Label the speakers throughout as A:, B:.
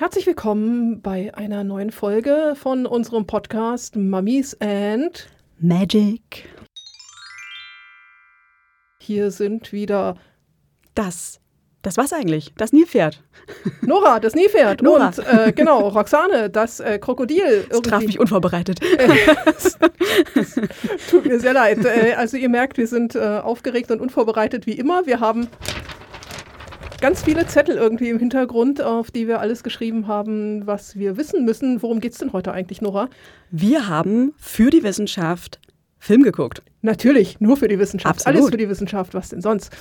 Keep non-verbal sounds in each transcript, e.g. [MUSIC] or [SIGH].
A: Herzlich willkommen bei einer neuen Folge von unserem Podcast Mummies and
B: Magic.
A: Hier sind wieder
B: Das. Das was eigentlich? Das Nilpferd. [LAUGHS]
A: Nora, das Nilpferd
B: Nora.
A: und äh, genau Roxane, das äh, Krokodil.
B: Das traf mich unvorbereitet. [LAUGHS]
A: Tut mir sehr leid. Äh, also ihr merkt, wir sind äh, aufgeregt und unvorbereitet wie immer. Wir haben ganz viele Zettel irgendwie im Hintergrund, auf die wir alles geschrieben haben, was wir wissen müssen. Worum geht's denn heute eigentlich, Nora?
B: Wir haben für die Wissenschaft Film geguckt.
A: Natürlich, nur für die Wissenschaft.
B: Absolut.
A: Alles für die Wissenschaft, was denn sonst?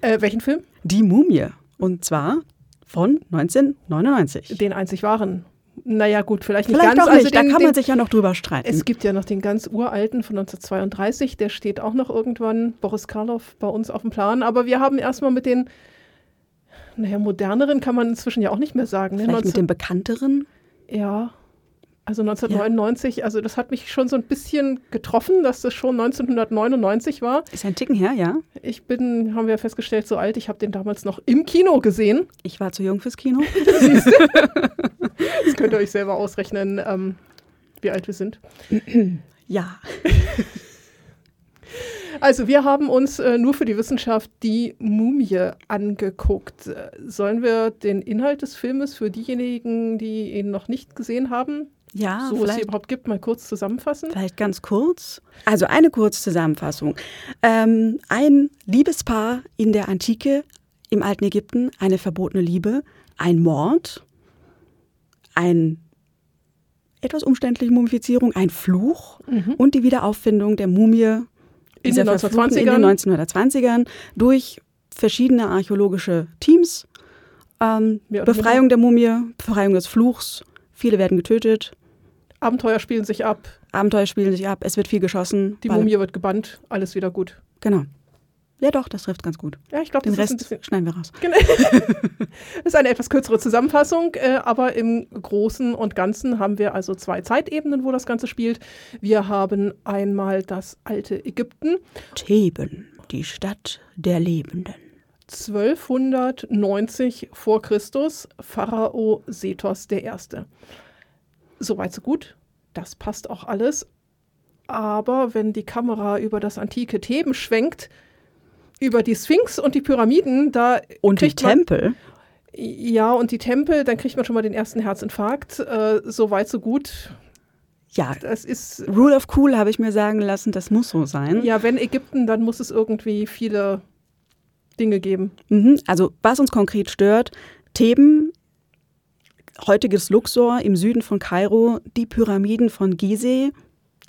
A: Äh, welchen Film?
B: Die Mumie. Und zwar von 1999.
A: Den einzig wahren. Naja, gut, vielleicht nicht
B: Vielleicht
A: ganz.
B: auch nicht,
A: also
B: da
A: den,
B: kann
A: den,
B: man sich ja noch drüber streiten.
A: Es gibt ja noch den ganz uralten von 1932, der steht auch noch irgendwann, Boris Karloff, bei uns auf dem Plan. Aber wir haben erstmal mit den, naja, moderneren kann man inzwischen ja auch nicht mehr sagen. Ne?
B: Vielleicht mit
A: 19
B: dem bekannteren.
A: ja, also 1999, also das hat mich schon so ein bisschen getroffen, dass das schon 1999 war.
B: Ist ein Ticken her, ja.
A: Ich bin, haben wir festgestellt, so alt, ich habe den damals noch im Kino gesehen.
B: Ich war zu jung fürs Kino. [LAUGHS]
A: Das könnt ihr euch selber ausrechnen, ähm, wie alt wir sind.
B: Ja. [LAUGHS]
A: Also wir haben uns äh, nur für die Wissenschaft die Mumie angeguckt. Sollen wir den Inhalt des Filmes für diejenigen, die ihn noch nicht gesehen haben,
B: Ja,
A: so es sie überhaupt gibt, mal kurz zusammenfassen?
B: Vielleicht ganz kurz. Also eine Kurzzusammenfassung. Ähm, ein Liebespaar in der Antike im alten Ägypten, eine verbotene Liebe, ein Mord, ein etwas umständliche Mumifizierung, ein Fluch und die Wiederauffindung der Mumie
A: In den
B: Verfluchten
A: 1920ern?
B: in den 1920ern durch verschiedene archäologische Teams. Ähm, Befreiung der Mumie, Befreiung des Fluchs, viele werden getötet,
A: Abenteuer spielen sich ab,
B: Abenteuer spielen sich ab, es wird viel geschossen.
A: die Mumie wird gebannt, alles wieder gut.
B: Genau. Ja, doch, das trifft ganz gut.
A: Ja, ich glaube,
B: Den
A: das ist ein
B: Rest
A: bisschen
B: schneiden wir raus.
A: Das [LAUGHS] ist eine etwas kürzere Zusammenfassung, äh, aber im Großen und Ganzen haben wir also zwei Zeitebenen, wo das Ganze spielt. Wir haben einmal das alte Ägypten,
B: Theben, die Stadt der Lebenden.
A: 1290 vor Christus, Pharao Sethos I. Soweit so gut, das passt auch alles. Aber wenn die Kamera über das antike Theben schwenkt, über die Sphinx und die Pyramiden, da
B: Und die Tempel.
A: Ja, und die Tempel, dann kriegt man schon mal den ersten Herzinfarkt. Äh, so weit, so gut.
B: Ja,
A: Das ist,
B: Rule of Cool habe ich mir sagen lassen, das muss so sein.
A: ja, wenn Ägypten, dann muss es irgendwie viele Dinge geben.
B: Mhm. Also, was uns konkret stört, Theben, heutiges Luxor im Süden von Kairo, die Pyramiden von Gizeh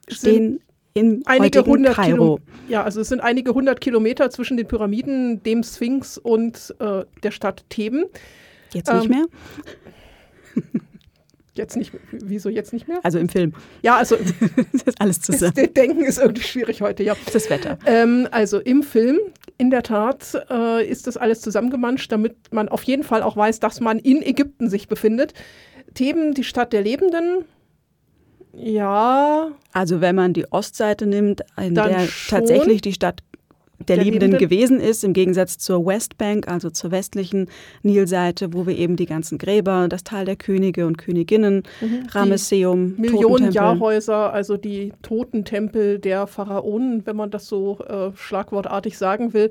B: stehen im
A: Einige hundert
B: Kairo.
A: Kilo, ja, also es sind einige hundert Kilometer zwischen den Pyramiden, dem Sphinx und äh, der Stadt Theben.
B: Jetzt nicht
A: Ähm,
B: mehr, [LAUGHS]
A: Jetzt nicht, wieso jetzt nicht mehr?
B: also im Film.
A: Ja, also [LAUGHS]
B: Das ist alles
A: das
B: zusammen.
A: Denken ist irgendwie schwierig heute, ja.
B: Das Wetter.
A: Ähm, also im Film, in der Tat, äh, ist das alles zusammengemanscht, damit man auf jeden Fall auch weiß, dass man in Ägypten sich befindet. Theben, die Stadt der Lebenden. Ja,
B: Also wenn man die Ostseite nimmt, in der
A: schon.
B: tatsächlich die Stadt der,
A: Der
B: Lebenden
A: Lebenden.
B: gewesen ist, im Gegensatz zur Westbank, also zur westlichen Nilseite, wo wir eben die ganzen Gräber, das Tal der Könige und Königinnen, Ramesseum,
A: Millionen. Jahrhäuser, also die Totentempel der Pharaonen, wenn man das so äh, schlagwortartig sagen will.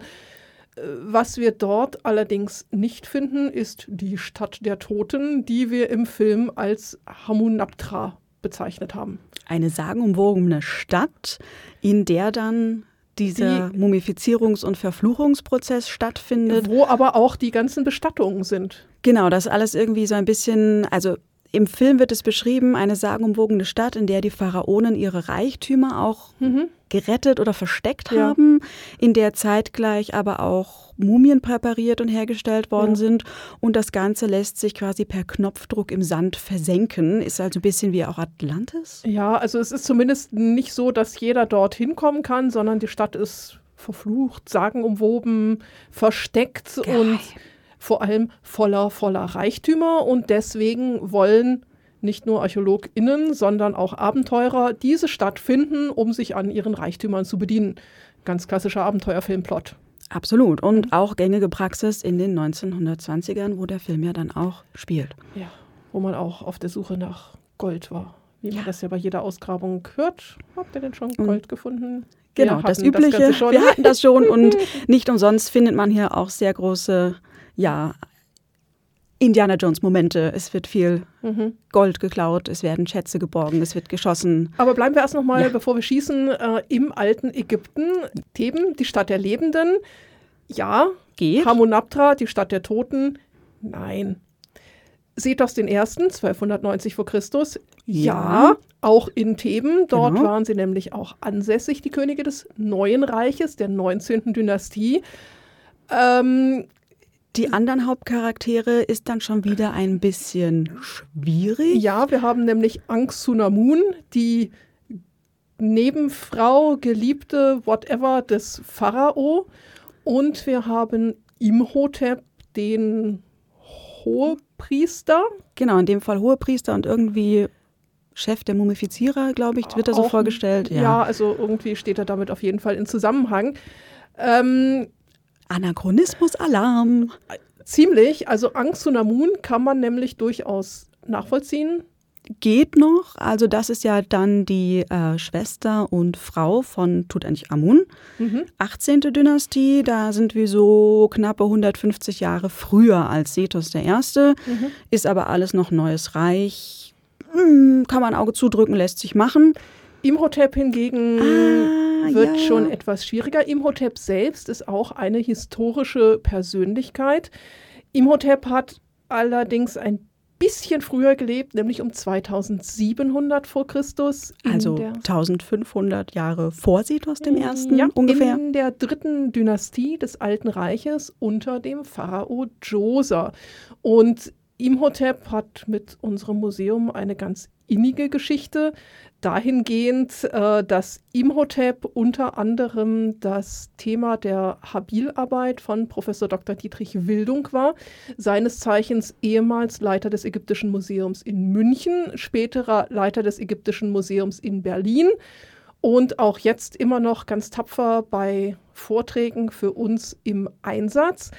A: Äh, Was wir dort allerdings nicht finden, ist die Stadt der Toten, die wir im Film als Hamunaptra bezeichnet haben.
B: Eine sagenumwogene Stadt, in der dann dieser Mumifizierungs- und Verfluchungsprozess stattfindet.
A: Wo aber auch die ganzen Bestattungen sind.
B: Genau, das alles irgendwie so ein bisschen, also im Film wird es beschrieben, eine sagenumwogene Stadt, in der die Pharaonen ihre Reichtümer auch gerettet oder versteckt.
A: Ja.
B: haben, in der zeitgleich aber auch Mumien präpariert und hergestellt worden
A: Ja.
B: sind. Und das Ganze lässt sich quasi per Knopfdruck im Sand versenken. Ist also ein bisschen wie auch Atlantis.
A: Ja, also es ist zumindest nicht so, dass jeder dort hinkommen kann, sondern die Stadt ist verflucht, sagenumwoben, versteckt und vor allem voller, voller Reichtümer. Und deswegen wollen nicht nur ArchäologInnen, sondern auch Abenteurer diese Stadt finden, um sich an ihren Reichtümern zu bedienen. Ganz klassischer Abenteuerfilmplot.
B: Absolut. Und auch gängige Praxis in den 1920ern, wo der Film ja dann auch spielt.
A: Ja. wo man auch auf der Suche nach Gold war. Wie man ja. das ja bei jeder Ausgrabung hört. Habt ihr denn schon Gold gefunden?
B: Genau, das Übliche. Das wir hatten das schon und [LAUGHS] nicht umsonst findet man hier auch sehr große, ja, Indiana Jones Momente. Es wird viel mhm. Gold geklaut, es werden Schätze geborgen, es wird geschossen.
A: Aber bleiben wir erst noch mal, ja. bevor wir schießen, äh, im alten Ägypten. Theben, die Stadt der Lebenden. Ja. Geht. Hamunaptra, die Stadt der Toten. Nein. Sethos I., 1290 vor Christus. Ja. ja. Auch in Theben. Dort genau. waren sie nämlich auch ansässig, die Könige des Neuen Reiches, der 19. Dynastie.
B: Ähm, die anderen Hauptcharaktere ist dann schon wieder ein bisschen schwierig.
A: Ja, wir haben nämlich Anksunamun, die Nebenfrau, Geliebte, whatever des Pharao. Und wir haben Imhotep, den Hohepriester.
B: Genau, in dem Fall Hohepriester und irgendwie Chef der Mumifizierer, glaube ich, wird er so vorgestellt.
A: Ja. ja. also irgendwie steht er damit auf jeden Fall in Zusammenhang. Ähm,
B: Anachronismus-Alarm.
A: Ziemlich. Also Angst zu Namun kann man nämlich durchaus nachvollziehen.
B: Geht noch. Also das ist ja dann die äh, Schwester und Frau von Tutanchamun. Mhm. 18. Dynastie, da sind wir so knappe 150 Jahre früher als Sethos I. Mhm. Ist aber alles noch neues Reich. Hm, kann man Auge zudrücken, lässt sich machen.
A: Imhotep hingegen ah, wird ja. schon etwas schwieriger. Imhotep selbst ist auch eine historische Persönlichkeit. Imhotep hat allerdings ein bisschen früher gelebt, nämlich um 2700 vor Christus.
B: Also 1500 Jahre vor Sethos dem ersten ja, ungefähr.
A: In der dritten Dynastie des Alten Reiches unter dem Pharao Djoser. Und Imhotep hat mit unserem Museum eine ganz innige Geschichte dahingehend, äh, dass Imhotep unter anderem das Thema der Habilarbeit von Professor Dr. Dietrich Wildung war, seines Zeichens ehemals Leiter des Ägyptischen Museums in München, späterer Leiter des Ägyptischen Museums in Berlin und auch jetzt immer noch ganz tapfer bei Vorträgen für uns im Einsatz.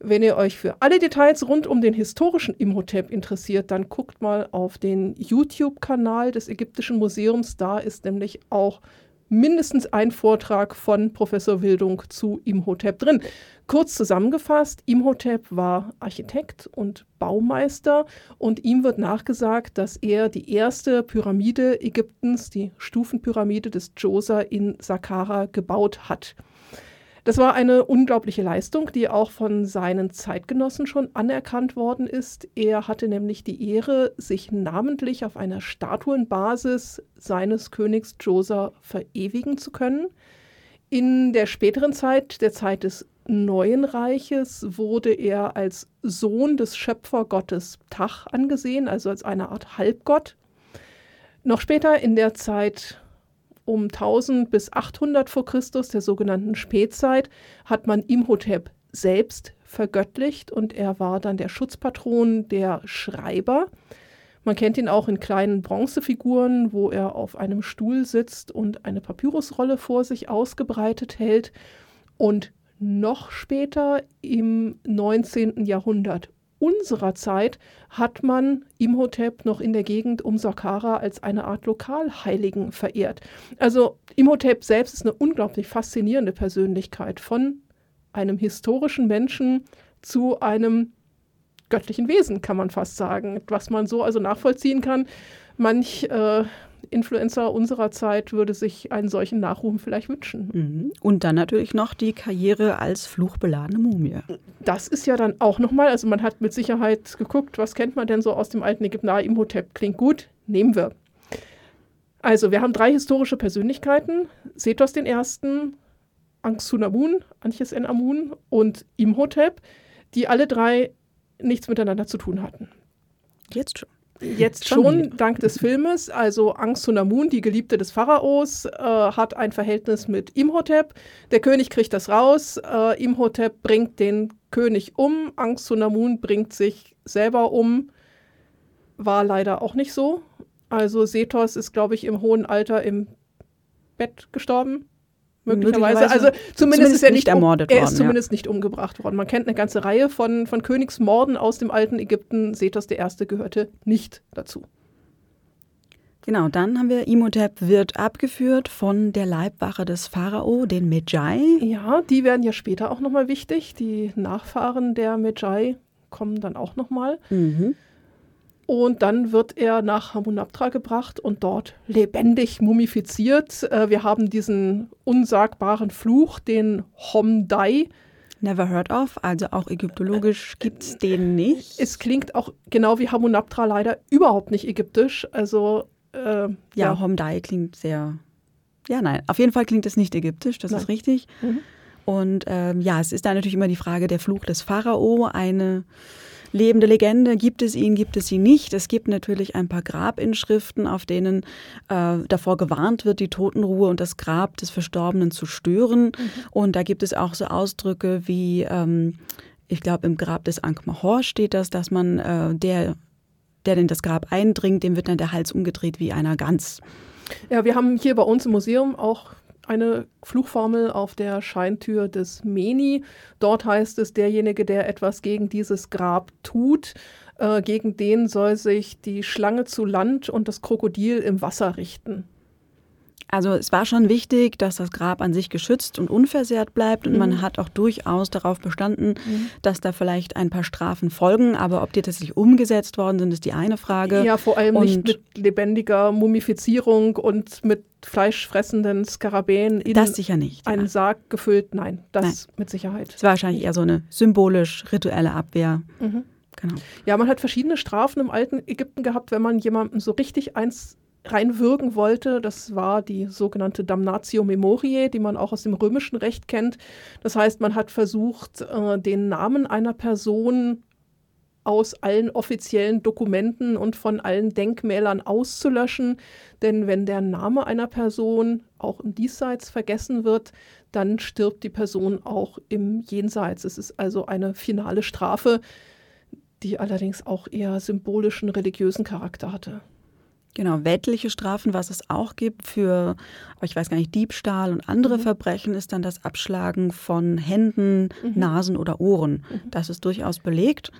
A: Wenn ihr euch für alle Details rund um den historischen Imhotep interessiert, dann guckt mal auf den YouTube-Kanal des Ägyptischen Museums. Da ist nämlich auch mindestens ein Vortrag von Professor Wildung zu Imhotep drin. Kurz zusammengefasst, Imhotep war Architekt und Baumeister und ihm wird nachgesagt, dass er die erste Pyramide Ägyptens, die Stufenpyramide des Djoser in Saqqara, gebaut hat. Das war eine unglaubliche Leistung, die auch von seinen Zeitgenossen schon anerkannt worden ist. Er hatte nämlich die Ehre, sich namentlich auf einer Statuenbasis seines Königs Djoser verewigen zu können. In der späteren Zeit, der Zeit des Neuen Reiches, wurde er als Sohn des Schöpfergottes Tach angesehen, also als eine Art Halbgott. Noch später in der Zeit um 1000 bis 800 vor Christus, der sogenannten Spätzeit, hat man Imhotep selbst vergöttlicht und er war dann der Schutzpatron der Schreiber. Man kennt ihn auch in kleinen Bronzefiguren, wo er auf einem Stuhl sitzt und eine Papyrusrolle vor sich ausgebreitet hält. Und noch später im 19. Jahrhundert unserer Zeit hat man Imhotep noch in der Gegend um Saqqara als eine Art Lokalheiligen verehrt. Also Imhotep selbst ist eine unglaublich faszinierende Persönlichkeit von einem historischen Menschen zu einem göttlichen Wesen, kann man fast sagen, was man so also nachvollziehen kann. Manch äh, Influencer unserer Zeit würde sich einen solchen Nachrufen vielleicht wünschen.
B: Mhm. Und dann natürlich noch die Karriere als fluchbeladene Mumie.
A: Das ist ja dann auch nochmal, also man hat mit Sicherheit geguckt, was kennt man denn so aus dem alten Ägypten? Na, Imhotep klingt gut, nehmen wir. Also, wir haben drei historische Persönlichkeiten: Sethos I., Anksunamun, Anches en Amun und Imhotep, die alle drei nichts miteinander zu tun hatten.
B: Jetzt schon.
A: Jetzt schon, dank des Filmes. Also Angst Sunamun, die Geliebte des Pharaos, äh, hat ein Verhältnis mit Imhotep. Der König kriegt das raus. Äh, Imhotep bringt den König um. Angst Sunamun bringt sich selber um. War leider auch nicht so. Also Sethos ist, glaube ich, im hohen Alter im Bett gestorben. Möglicherweise. Also zumindest, zumindest, ist er nicht,
B: ermordet
A: um,
B: worden.
A: Er ist zumindest ja. nicht umgebracht worden. Man kennt eine ganze Reihe von, von Königsmorden aus dem alten Ägypten. Sethos I. gehörte nicht dazu.
B: Genau, dann haben wir Imhotep wird abgeführt von der Leibwache des Pharao, den Medjai.
A: Ja, die werden ja später auch nochmal wichtig. Die Nachfahren der Medjai kommen dann auch nochmal. Mhm. Und dann wird er nach Hamunaptra gebracht und dort lebendig mumifiziert. Äh, wir haben diesen unsagbaren Fluch, den Homdai.
B: Never heard of, also auch ägyptologisch gibt es den nicht.
A: Es klingt auch genau wie Hamunaptra leider überhaupt nicht ägyptisch. Also
B: äh, ja, ja, Homdai klingt sehr. Ja, nein, auf jeden Fall klingt es nicht ägyptisch, das nein. ist richtig. Mhm. Und ähm, ja, es ist da natürlich immer die Frage der Fluch des Pharao, eine lebende Legende. Gibt es ihn, gibt es ihn nicht? Es gibt natürlich ein paar Grabinschriften, auf denen äh, davor gewarnt wird, die Totenruhe und das Grab des Verstorbenen zu stören. Mhm. Und da gibt es auch so Ausdrücke wie, ähm, ich glaube, im Grab des Ankh-Mahor steht das, dass man äh, der, der in das Grab eindringt, dem wird dann der Hals umgedreht wie einer Gans.
A: Ja, wir haben hier bei uns im Museum auch eine Fluchformel auf der Scheintür des Meni. Dort heißt es, derjenige, der etwas gegen dieses Grab tut, äh, gegen den soll sich die Schlange zu Land und das Krokodil im Wasser richten.
B: Also es war schon wichtig, dass das Grab an sich geschützt und unversehrt bleibt und mhm. man hat auch durchaus darauf bestanden, mhm. dass da vielleicht ein paar Strafen folgen, aber ob die tatsächlich umgesetzt worden sind, ist die eine Frage.
A: Ja, vor allem und nicht mit lebendiger Mumifizierung und mit fleischfressenden Skarabäen in
B: das sicher nicht,
A: einen ja. Sarg gefüllt. Nein, das Nein. mit Sicherheit.
B: Es war wahrscheinlich eher so eine symbolisch rituelle Abwehr. Mhm.
A: Genau. Ja, man hat verschiedene Strafen im alten Ägypten gehabt, wenn man jemandem so richtig eins reinwirken wollte. Das war die sogenannte Damnatio Memoriae, die man auch aus dem römischen Recht kennt. Das heißt, man hat versucht, äh, den Namen einer Person aus allen offiziellen Dokumenten und von allen Denkmälern auszulöschen. Denn wenn der Name einer Person auch im Diesseits vergessen wird, dann stirbt die Person auch im Jenseits. Es ist also eine finale Strafe, die allerdings auch eher symbolischen religiösen Charakter hatte.
B: Genau, weltliche Strafen, was es auch gibt für, ich weiß gar nicht, Diebstahl und andere mhm. Verbrechen, ist dann das Abschlagen von Händen, mhm. Nasen oder Ohren. Mhm. Das ist durchaus belegt.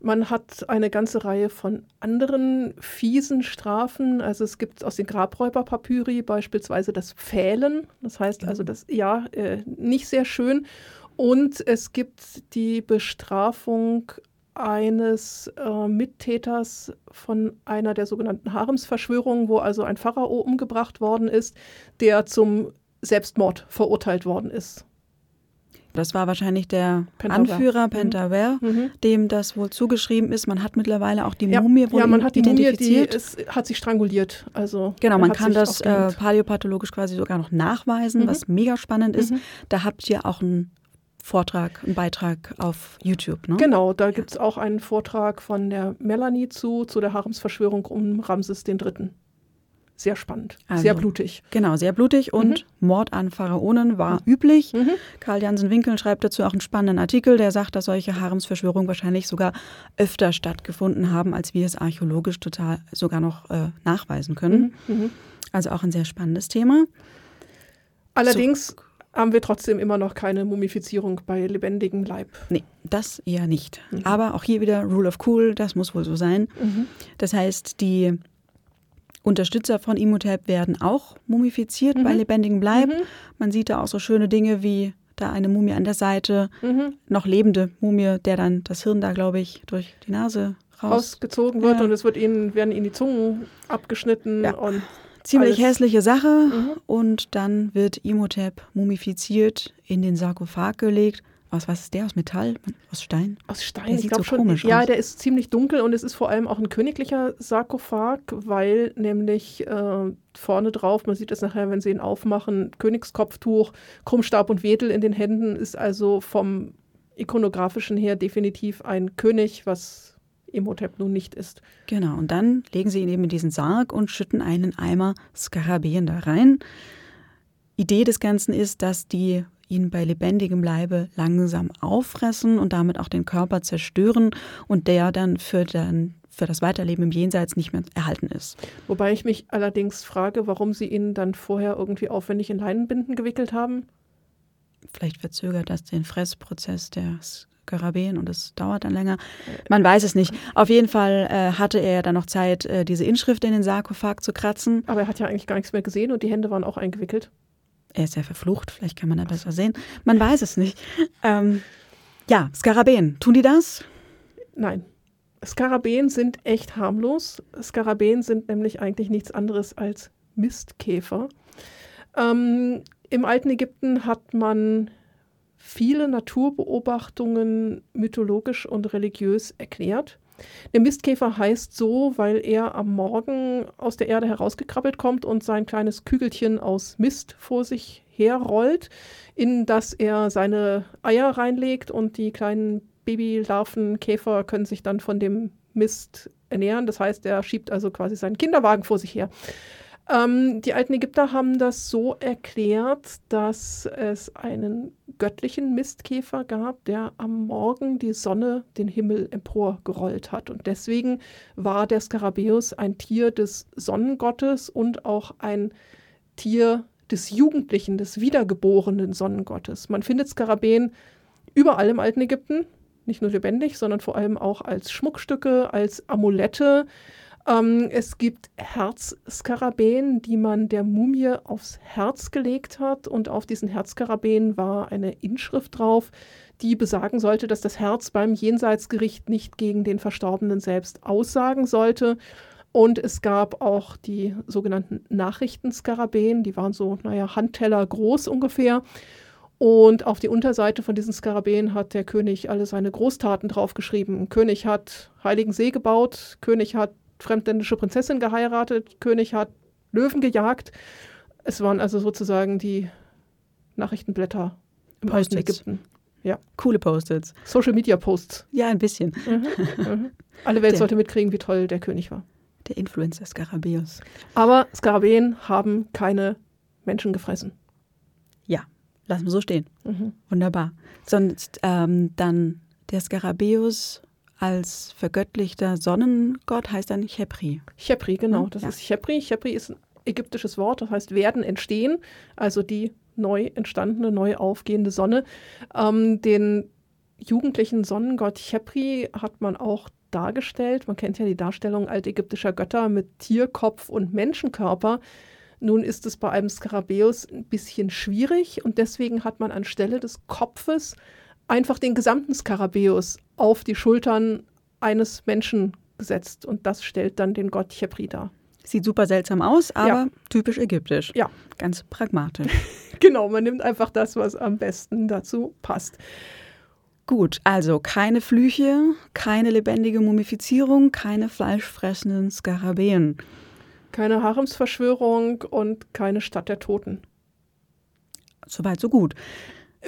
A: Man hat eine ganze Reihe von anderen fiesen Strafen. Also es gibt aus den Grabräuberpapyri beispielsweise das Pfählen. Das heißt also, das ja äh, nicht sehr schön. Und es gibt die Bestrafung eines äh, Mittäters von einer der sogenannten Haremsverschwörungen, wo also ein Pharao umgebracht worden ist, der zum Selbstmord verurteilt worden ist.
B: Das war wahrscheinlich der Pentaver. Anführer mhm. Pentaver, mhm. dem das wohl zugeschrieben ist. Man hat mittlerweile auch die
A: ja.
B: Mumie
A: wohl Ja, man hat die Mumie, die ist, hat sich stranguliert. Also
B: genau, man kann das äh, paläopathologisch quasi sogar noch nachweisen, mhm. was mega spannend ist. Mhm. Da habt ihr auch ein Vortrag, einen Beitrag auf YouTube, ne?
A: Genau, da ja. gibt es auch einen Vortrag von der Melanie zu, zu der Haremsverschwörung um Ramses III. Sehr spannend, also, sehr blutig.
B: Genau, sehr blutig und mhm. Mord an Pharaonen war mhm. üblich. Mhm. Karl Jansen Winkel schreibt dazu auch einen spannenden Artikel, der sagt, dass solche Haremsverschwörungen wahrscheinlich sogar öfter stattgefunden haben, als wir es archäologisch total sogar noch äh, nachweisen können. Mhm. Mhm. Also auch ein sehr spannendes Thema.
A: Allerdings so haben wir trotzdem immer noch keine Mumifizierung bei lebendigem Leib.
B: Nee, das eher nicht. Mhm. Aber auch hier wieder Rule of Cool, das muss wohl so sein. Das heißt, die Unterstützer von Imhotep werden auch mumifiziert mhm. bei lebendigem Leib. Mhm. Man sieht da auch so schöne Dinge wie da eine Mumie an der Seite, mhm. noch lebende Mumie, der dann das Hirn da, glaube ich, durch die Nase raus
A: rausgezogen wird ja. und es wird ihnen, werden ihnen die Zungen abgeschnitten ja. und
B: Ziemlich Alles. hässliche Sache. Mhm. Und dann wird Imhotep mumifiziert, in den Sarkophag gelegt. Aus was ist der? Aus Metall? Aus Stein?
A: Aus Stein, der ich glaube so schon. Ja, aus. der ist ziemlich dunkel und es ist vor allem auch ein königlicher Sarkophag, weil nämlich äh, vorne drauf, man sieht es nachher, wenn sie ihn aufmachen, Königskopftuch, Krummstab und Wedel in den Händen, ist also vom ikonografischen her definitiv ein König, was Imhotep nun nicht ist.
B: Genau, und dann legen sie ihn eben in diesen Sarg und schütten einen Eimer Skarabäen da rein. Idee des Ganzen ist, dass die ihn bei lebendigem Leibe langsam auffressen und damit auch den Körper zerstören und der dann für, dann für das Weiterleben im Jenseits nicht mehr erhalten ist.
A: Wobei ich mich allerdings frage, warum sie ihn dann vorher irgendwie aufwendig in Leinenbinden gewickelt haben.
B: Vielleicht verzögert das den Fressprozess der Skarabäen und es dauert dann länger. Man weiß es nicht. Auf jeden Fall äh, hatte er dann noch Zeit, äh, diese Inschrift in den Sarkophag zu kratzen.
A: Aber er hat ja eigentlich gar nichts mehr gesehen und die Hände waren auch eingewickelt.
B: Er ist ja verflucht, vielleicht kann man da besser sehen. Man weiß es nicht. Ähm, ja, Skarabäen, tun die das?
A: Nein. Skarabäen sind echt harmlos. Skarabäen sind nämlich eigentlich nichts anderes als Mistkäfer. Ähm, Im alten Ägypten hat man viele Naturbeobachtungen mythologisch und religiös erklärt. Der Mistkäfer heißt so, weil er am Morgen aus der Erde herausgekrabbelt kommt und sein kleines Kügelchen aus Mist vor sich herrollt, in das er seine Eier reinlegt und die kleinen Babylarvenkäfer können sich dann von dem Mist ernähren. Das heißt, er schiebt also quasi seinen Kinderwagen vor sich her. Ähm, die alten Ägypter haben das so erklärt, dass es einen göttlichen Mistkäfer gab, der am Morgen die Sonne den Himmel emporgerollt hat. Und deswegen war der Skarabäus ein Tier des Sonnengottes und auch ein Tier des Jugendlichen, des wiedergeborenen Sonnengottes. Man findet Skarabäen überall im alten Ägypten, nicht nur lebendig, sondern vor allem auch als Schmuckstücke, als Amulette. Ähm, es gibt Herzskarabäen, die man der Mumie aufs Herz gelegt hat. Und auf diesen Herzskarabäen war eine Inschrift drauf, die besagen sollte, dass das Herz beim Jenseitsgericht nicht gegen den Verstorbenen selbst aussagen sollte. Und es gab auch die sogenannten Nachrichtenskarabäen, die waren so, naja, Handteller groß ungefähr. Und auf die Unterseite von diesen Skarabäen hat der König alle seine Großtaten draufgeschrieben. König hat Heiligen See gebaut, König hat fremdländische Prinzessin geheiratet, König hat Löwen gejagt. Es waren also sozusagen die Nachrichtenblätter im alten Ägypten.
B: Ja. Coole Post-its.
A: Social Media Posts.
B: Ja, ein bisschen. Mhm,
A: mhm. [LAUGHS] Alle Welt der, sollte mitkriegen, wie toll der König war.
B: Der Influencer Skarabäus.
A: Aber Skarabäen haben keine Menschen gefressen.
B: Ja, lassen wir so stehen. Mhm. Wunderbar. Sonst ähm, dann der Skarabäus als vergöttlichter Sonnengott heißt dann Chepri.
A: Chepri, genau. Das ja. ist Chepri. Chepri ist ein ägyptisches Wort, das heißt werden, entstehen, also die neu entstandene, neu aufgehende Sonne. Ähm, den jugendlichen Sonnengott Chepri hat man auch dargestellt. Man kennt ja die Darstellung altägyptischer Götter mit Tierkopf und Menschenkörper. Nun ist es bei einem Skarabäus ein bisschen schwierig und deswegen hat man anstelle des Kopfes einfach den gesamten Skarabäus auf die Schultern eines Menschen gesetzt. Und das stellt dann den Gott Chepri dar.
B: Sieht super seltsam aus, aber ja. typisch ägyptisch.
A: Ja.
B: Ganz pragmatisch. [LAUGHS]
A: genau, man nimmt einfach das, was am besten dazu passt.
B: Gut, also keine Flüche, keine lebendige Mumifizierung, keine fleischfressenden Skarabäen.
A: Keine Haremsverschwörung und keine Stadt der Toten.
B: Soweit, so gut.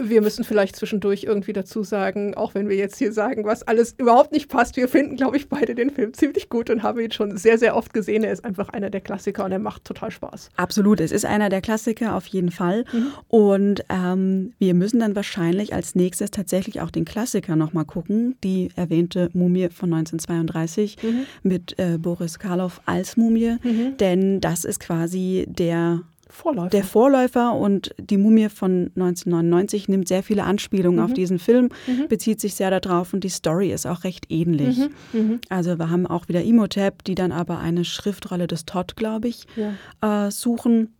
A: Wir müssen vielleicht zwischendurch irgendwie dazu sagen, auch wenn wir jetzt hier sagen, was alles überhaupt nicht passt, wir finden, glaube ich, beide den Film ziemlich gut und haben ihn schon sehr, sehr oft gesehen. Er ist einfach einer der Klassiker und er macht total Spaß.
B: Absolut, es ist einer der Klassiker auf jeden Fall. Mhm. Und ähm, wir müssen dann wahrscheinlich als nächstes tatsächlich auch den Klassiker nochmal gucken, die erwähnte Mumie von 1932 mhm. mit äh, Boris Karloff als Mumie. Mhm. Denn das ist quasi der
A: Vorläufer.
B: Der Vorläufer und die Mumie von 1999 nimmt sehr viele Anspielungen mhm. auf diesen Film, mhm. bezieht sich sehr darauf und die Story ist auch recht ähnlich. Mhm. mhm. Also wir haben auch wieder Imhotep, die dann aber eine Schriftrolle des Todd, glaube ich, ja. äh, suchen.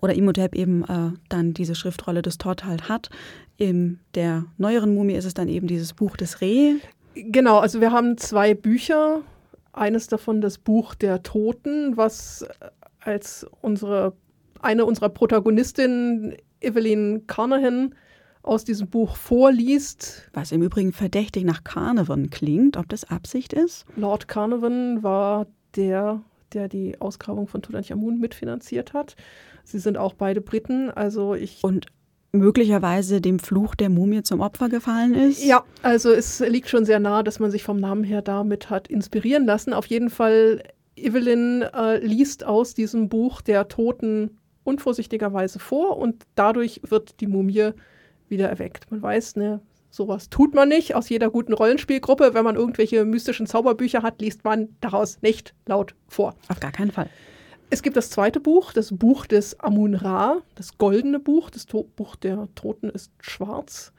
B: Oder Imhotep eben äh, dann diese Schriftrolle des Todd halt hat. In der neueren Mumie ist es dann eben dieses Buch des Reh.
A: Genau, also wir haben zwei Bücher. Eines davon das Buch der Toten, was als unsere eine unserer Protagonistinnen, Evelyn Carnahan, aus diesem Buch vorliest.
B: Was im Übrigen verdächtig nach Carnarvon klingt, ob das Absicht ist?
A: Lord Carnarvon war der, der die Ausgrabung von Tutanchamun mitfinanziert hat. Sie sind auch beide Briten, also ich.
B: Und möglicherweise dem Fluch der Mumie zum Opfer gefallen ist?
A: Ja, also es liegt schon sehr nahe, dass man sich vom Namen her damit hat inspirieren lassen. Auf jeden Fall, Evelyn äh, liest aus diesem Buch der Toten unvorsichtigerweise vor und dadurch wird die Mumie wieder erweckt. Man weiß, ne, Sowas tut man nicht. Aus jeder guten Rollenspielgruppe, wenn man irgendwelche mystischen Zauberbücher hat, liest man daraus nicht laut vor.
B: Auf gar keinen Fall.
A: Es gibt das zweite Buch, das Buch des Amun-Ra, das goldene Buch. Das to Buch der Toten ist schwarz.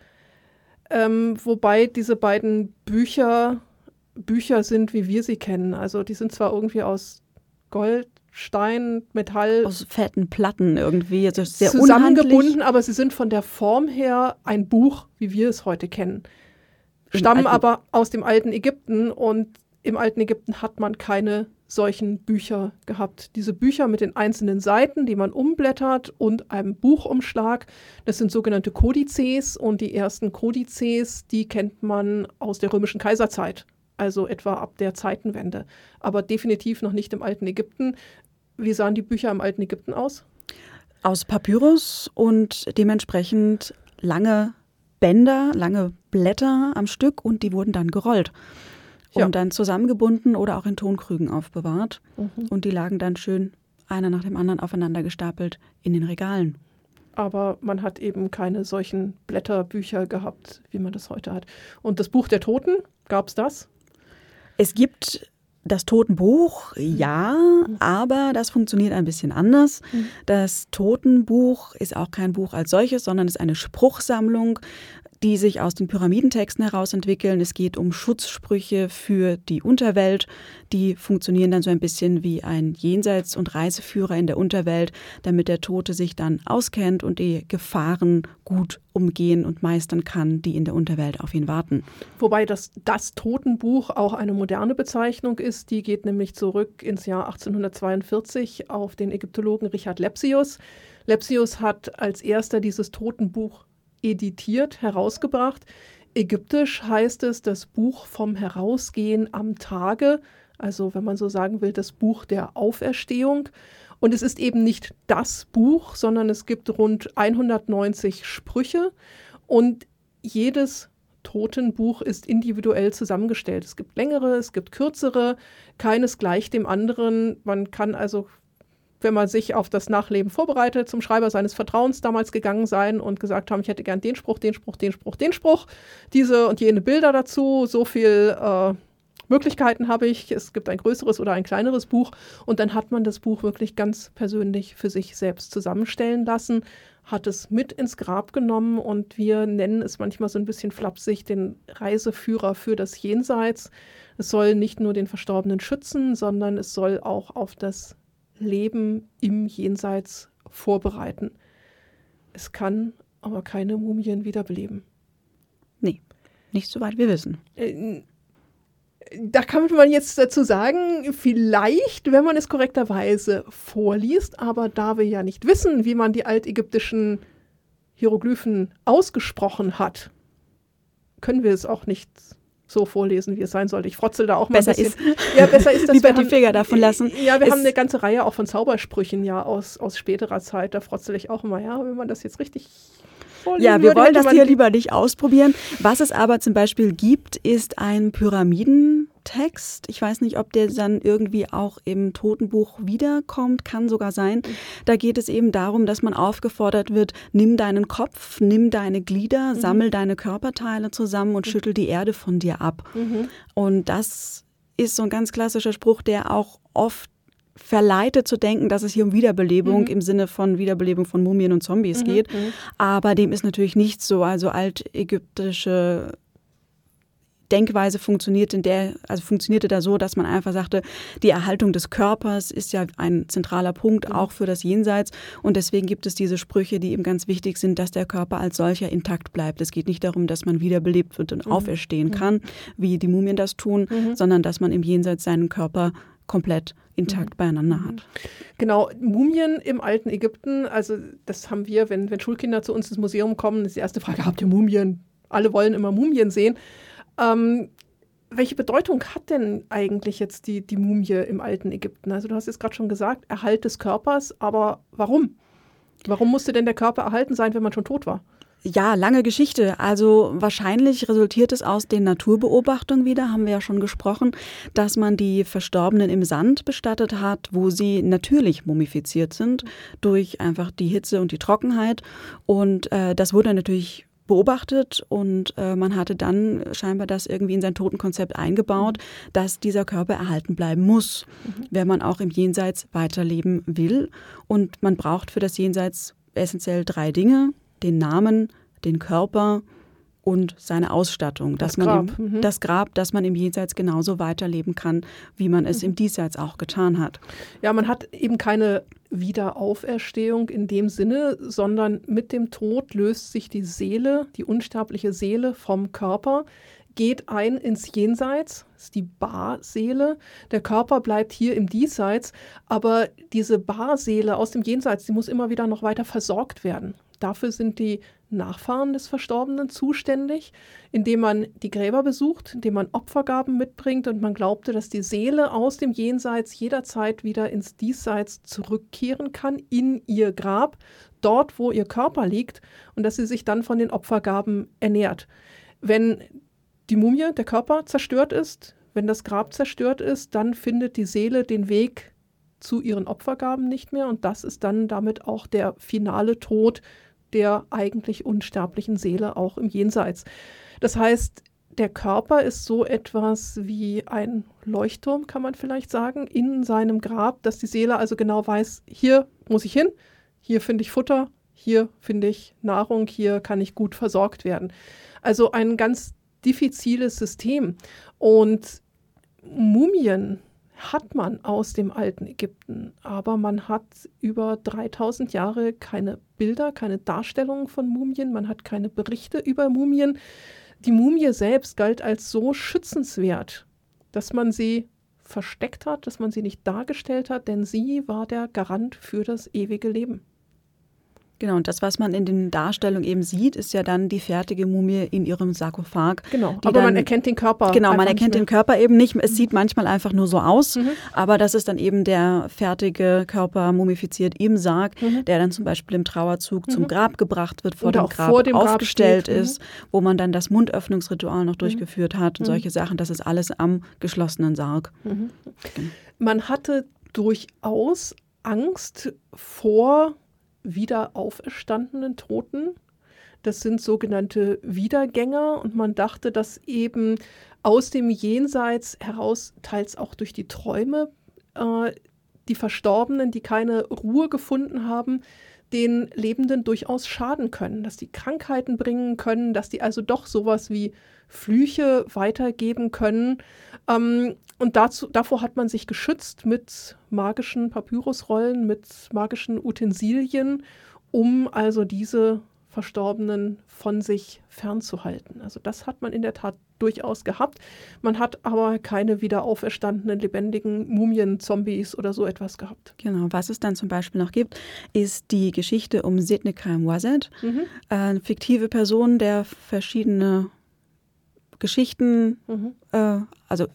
A: Ähm, wobei diese beiden Bücher Bücher sind, wie wir sie kennen. Also die sind zwar irgendwie aus Gold, Stein, Metall.
B: Aus fetten Platten irgendwie. Also sehr
A: zusammengebunden, aber sie sind von der Form her ein Buch, wie wir es heute kennen. Stammen aber aus dem alten Ägypten und im alten Ägypten hat man keine solchen Bücher gehabt. Diese Bücher mit den einzelnen Seiten, die man umblättert und einem Buchumschlag, das sind sogenannte Kodizes und die ersten Kodizes, die kennt man aus der römischen Kaiserzeit also etwa ab der Zeitenwende, aber definitiv noch nicht im alten Ägypten. Wie sahen die Bücher im alten Ägypten aus?
B: Aus Papyrus und dementsprechend lange Bänder, lange Blätter am Stück und die wurden dann gerollt und ja. dann zusammengebunden oder auch in Tonkrügen aufbewahrt. Mhm. Und die lagen dann schön einer nach dem anderen aufeinander gestapelt in den Regalen.
A: Aber man hat eben keine solchen Blätterbücher gehabt, wie man das heute hat. Und das Buch der Toten, gab es das?
B: Es gibt das Totenbuch, ja, aber das funktioniert ein bisschen anders. Mhm. Das Totenbuch ist auch kein Buch als solches, sondern ist eine Spruchsammlung die sich aus den Pyramidentexten heraus entwickeln. Es geht um Schutzsprüche für die Unterwelt. Die funktionieren dann so ein bisschen wie ein Jenseits- und Reiseführer in der Unterwelt, damit der Tote sich dann auskennt und die Gefahren gut umgehen und meistern kann, die in der Unterwelt auf ihn warten.
A: Wobei das, das Totenbuch auch eine moderne Bezeichnung ist. Die geht nämlich zurück ins Jahr 1842 auf den Ägyptologen Richard Lepsius. Lepsius hat als erster dieses Totenbuch editiert, herausgebracht. Ägyptisch heißt es das Buch vom Herausgehen am Tage, also wenn man so sagen will, das Buch der Auferstehung. Und es ist eben nicht das Buch, sondern es gibt rund 190 Sprüche und jedes Totenbuch ist individuell zusammengestellt. Es gibt längere, es gibt kürzere, keines gleich dem anderen. Man kann also wenn man sich auf das Nachleben vorbereitet, zum Schreiber seines Vertrauens damals gegangen sein und gesagt haben, ich hätte gern den Spruch, den Spruch, den Spruch, den Spruch, diese und jene Bilder dazu, so viel äh, Möglichkeiten habe ich. Es gibt ein größeres oder ein kleineres Buch und dann hat man das Buch wirklich ganz persönlich für sich selbst zusammenstellen lassen, hat es mit ins Grab genommen und wir nennen es manchmal so ein bisschen flapsig den Reiseführer für das Jenseits. Es soll nicht nur den Verstorbenen schützen, sondern es soll auch auf das Leben im Jenseits vorbereiten. Es kann aber keine Mumien wiederbeleben.
B: Nee, nicht soweit wir wissen.
A: Äh, da kann man jetzt dazu sagen, vielleicht, wenn man es korrekterweise vorliest, aber da wir ja nicht wissen, wie man die altägyptischen Hieroglyphen ausgesprochen hat, können wir es auch nicht so vorlesen, wie es sein sollte. Ich frotzel da auch mal
B: besser
A: ein
B: bisschen. Ist. Ja, besser ist, [LAUGHS] dass Lieber die Finger davon lassen.
A: Ja, wir es haben eine ganze Reihe auch von Zaubersprüchen ja aus, aus späterer Zeit. Da frotzel ich auch immer, ja, wenn man das jetzt richtig
B: ja, wir wollen das hier lieber nicht ausprobieren. Was es aber zum Beispiel gibt, ist ein Pyramidentext. Ich weiß nicht, ob der dann irgendwie auch im Totenbuch wiederkommt, kann sogar sein. Da geht es eben darum, dass man aufgefordert wird, nimm deinen Kopf, nimm deine Glieder, mhm. sammel deine Körperteile zusammen und mhm. schüttel die Erde von dir ab. Mhm. Und das ist so ein ganz klassischer Spruch, der auch oft verleitet zu denken, dass es hier um Wiederbelebung mhm. im Sinne von Wiederbelebung von Mumien und Zombies mhm. geht. Mhm. Aber dem ist natürlich nicht so. Also altägyptische Denkweise funktioniert in der, also funktionierte da so, dass man einfach sagte, die Erhaltung des Körpers ist ja ein zentraler Punkt mhm. auch für das Jenseits und deswegen gibt es diese Sprüche, die eben ganz wichtig sind, dass der Körper als solcher intakt bleibt. Es geht nicht darum, dass man wiederbelebt wird und mhm. auferstehen mhm. kann, wie die Mumien das tun, mhm. sondern dass man im Jenseits seinen Körper komplett intakt mhm. beieinander hat.
A: Genau, Mumien im alten Ägypten, also das haben wir, wenn, wenn Schulkinder zu uns ins Museum kommen, ist die erste Frage, habt ihr Mumien? Alle wollen immer Mumien sehen. Ähm, welche Bedeutung hat denn eigentlich jetzt die, die Mumie im alten Ägypten? Also du hast jetzt gerade schon gesagt, Erhalt des Körpers, aber warum? Warum musste denn der Körper erhalten sein, wenn man schon tot war?
B: Ja, lange Geschichte. Also wahrscheinlich resultiert es aus den Naturbeobachtungen wieder, haben wir ja schon gesprochen, dass man die Verstorbenen im Sand bestattet hat, wo sie natürlich mumifiziert sind durch einfach die Hitze und die Trockenheit. Und äh, das wurde natürlich beobachtet und äh, man hatte dann scheinbar das irgendwie in sein Totenkonzept eingebaut, dass dieser Körper erhalten bleiben muss, mhm. wenn man auch im Jenseits weiterleben will. Und man braucht für das Jenseits essentiell drei Dinge, den Namen, den Körper und seine Ausstattung, das dass Grab. man im, mhm. das Grab, dass man im Jenseits genauso weiterleben kann, wie man es mhm. im Diesseits auch getan hat.
A: Ja, man hat eben keine Wiederauferstehung in dem Sinne, sondern mit dem Tod löst sich die Seele, die unsterbliche Seele vom Körper, geht ein ins Jenseits, ist die Barseele. Der Körper bleibt hier im Diesseits, aber diese Barseele aus dem Jenseits, die muss immer wieder noch weiter versorgt werden. Dafür sind die Nachfahren des Verstorbenen zuständig, indem man die Gräber besucht, indem man Opfergaben mitbringt und man glaubte, dass die Seele aus dem Jenseits jederzeit wieder ins Diesseits zurückkehren kann, in ihr Grab, dort, wo ihr Körper liegt und dass sie sich dann von den Opfergaben ernährt. Wenn die Mumie, der Körper zerstört ist, wenn das Grab zerstört ist, dann findet die Seele den Weg zu ihren Opfergaben nicht mehr und das ist dann damit auch der finale Tod der eigentlich unsterblichen Seele auch im Jenseits. Das heißt, der Körper ist so etwas wie ein Leuchtturm, kann man vielleicht sagen, in seinem Grab, dass die Seele also genau weiß, hier muss ich hin, hier finde ich Futter, hier finde ich Nahrung, hier kann ich gut versorgt werden. Also ein ganz diffiziles System. Und Mumien hat man aus dem alten Ägypten, aber man hat über 3000 Jahre keine Bilder, keine Darstellungen von Mumien, man hat keine Berichte über Mumien. Die Mumie selbst galt als so schützenswert, dass man sie versteckt hat, dass man sie nicht dargestellt hat, denn sie war der Garant für das ewige Leben.
B: Genau, und das, was man in den Darstellungen eben sieht, ist ja dann die fertige Mumie in ihrem Sarkophag.
A: Genau, aber dann, man erkennt den Körper.
B: Genau, man erkennt den Körper eben nicht. Es sieht manchmal einfach nur so aus, mhm. aber das ist dann eben der fertige Körper mumifiziert im Sarg, mhm. der dann zum Beispiel im Trauerzug mhm. zum Grab gebracht wird, vor, dem Grab, vor dem Grab aufgestellt ist, mhm. wo man dann das Mundöffnungsritual noch mhm. durchgeführt hat und mhm. solche Sachen. Das ist alles am geschlossenen Sarg. Genau.
A: Man hatte durchaus Angst vor wieder auferstandenen Toten. Das sind sogenannte Wiedergänger und man dachte, dass eben aus dem Jenseits heraus, teils auch durch die Träume, äh, die Verstorbenen, die keine Ruhe gefunden haben, den Lebenden durchaus schaden können, dass die Krankheiten bringen können, dass die also doch sowas wie Flüche weitergeben können. Ähm, und dazu, davor hat man sich geschützt mit magischen Papyrusrollen, mit magischen Utensilien, um also diese Verstorbenen von sich fernzuhalten. Also das hat man in der Tat durchaus gehabt. Man hat aber keine wieder auferstandenen lebendigen Mumien, Zombies oder so etwas gehabt.
B: Genau, was es dann zum Beispiel noch gibt, ist die Geschichte um Sidney Kaim Wazet, mhm. eine fiktive Person, der verschiedene Geschichten, mhm. äh, also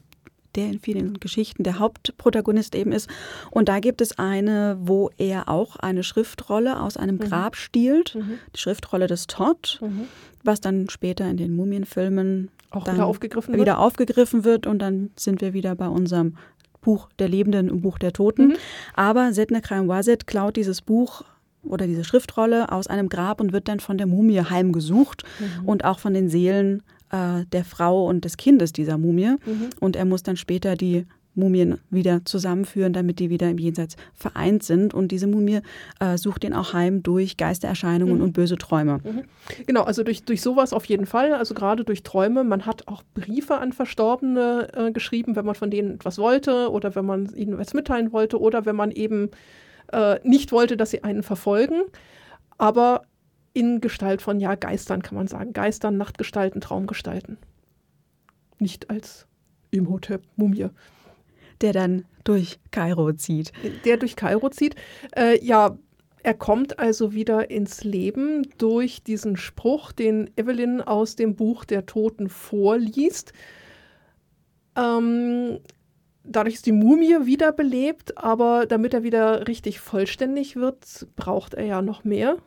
B: der in vielen Geschichten der Hauptprotagonist eben ist. Und da gibt es eine, wo er auch eine Schriftrolle aus einem mhm. Grab stiehlt, mhm. die Schriftrolle des Todd, mhm. was dann später in den Mumienfilmen
A: auch wieder aufgegriffen,
B: wieder aufgegriffen wird. Und dann sind wir wieder bei unserem Buch der Lebenden und Buch der Toten. Mhm. Aber Setne Kraim Wazet klaut dieses Buch oder diese Schriftrolle aus einem Grab und wird dann von der Mumie heimgesucht mhm. und auch von den Seelen äh, der Frau und des Kindes dieser Mumie. Mhm. Und er muss dann später die Mumien wieder zusammenführen, damit die wieder im Jenseits vereint sind. Und diese Mumie äh, sucht ihn auch heim durch Geistererscheinungen mhm. und böse Träume. Mhm.
A: Genau, also durch, durch sowas auf jeden Fall, also gerade durch Träume. Man hat auch Briefe an Verstorbene äh, geschrieben, wenn man von denen etwas wollte oder wenn man ihnen was mitteilen wollte oder wenn man eben äh, nicht wollte, dass sie einen verfolgen. Aber in Gestalt von, ja, Geistern kann man sagen. Geistern, Nachtgestalten, Traumgestalten. Nicht als Imhotep, Mumie.
B: Der dann durch Kairo zieht.
A: Der durch Kairo zieht. Äh, ja, er kommt also wieder ins Leben durch diesen Spruch, den Evelyn aus dem Buch der Toten vorliest. Ähm, dadurch ist die Mumie wiederbelebt, aber damit er wieder richtig vollständig wird, braucht er ja noch mehr.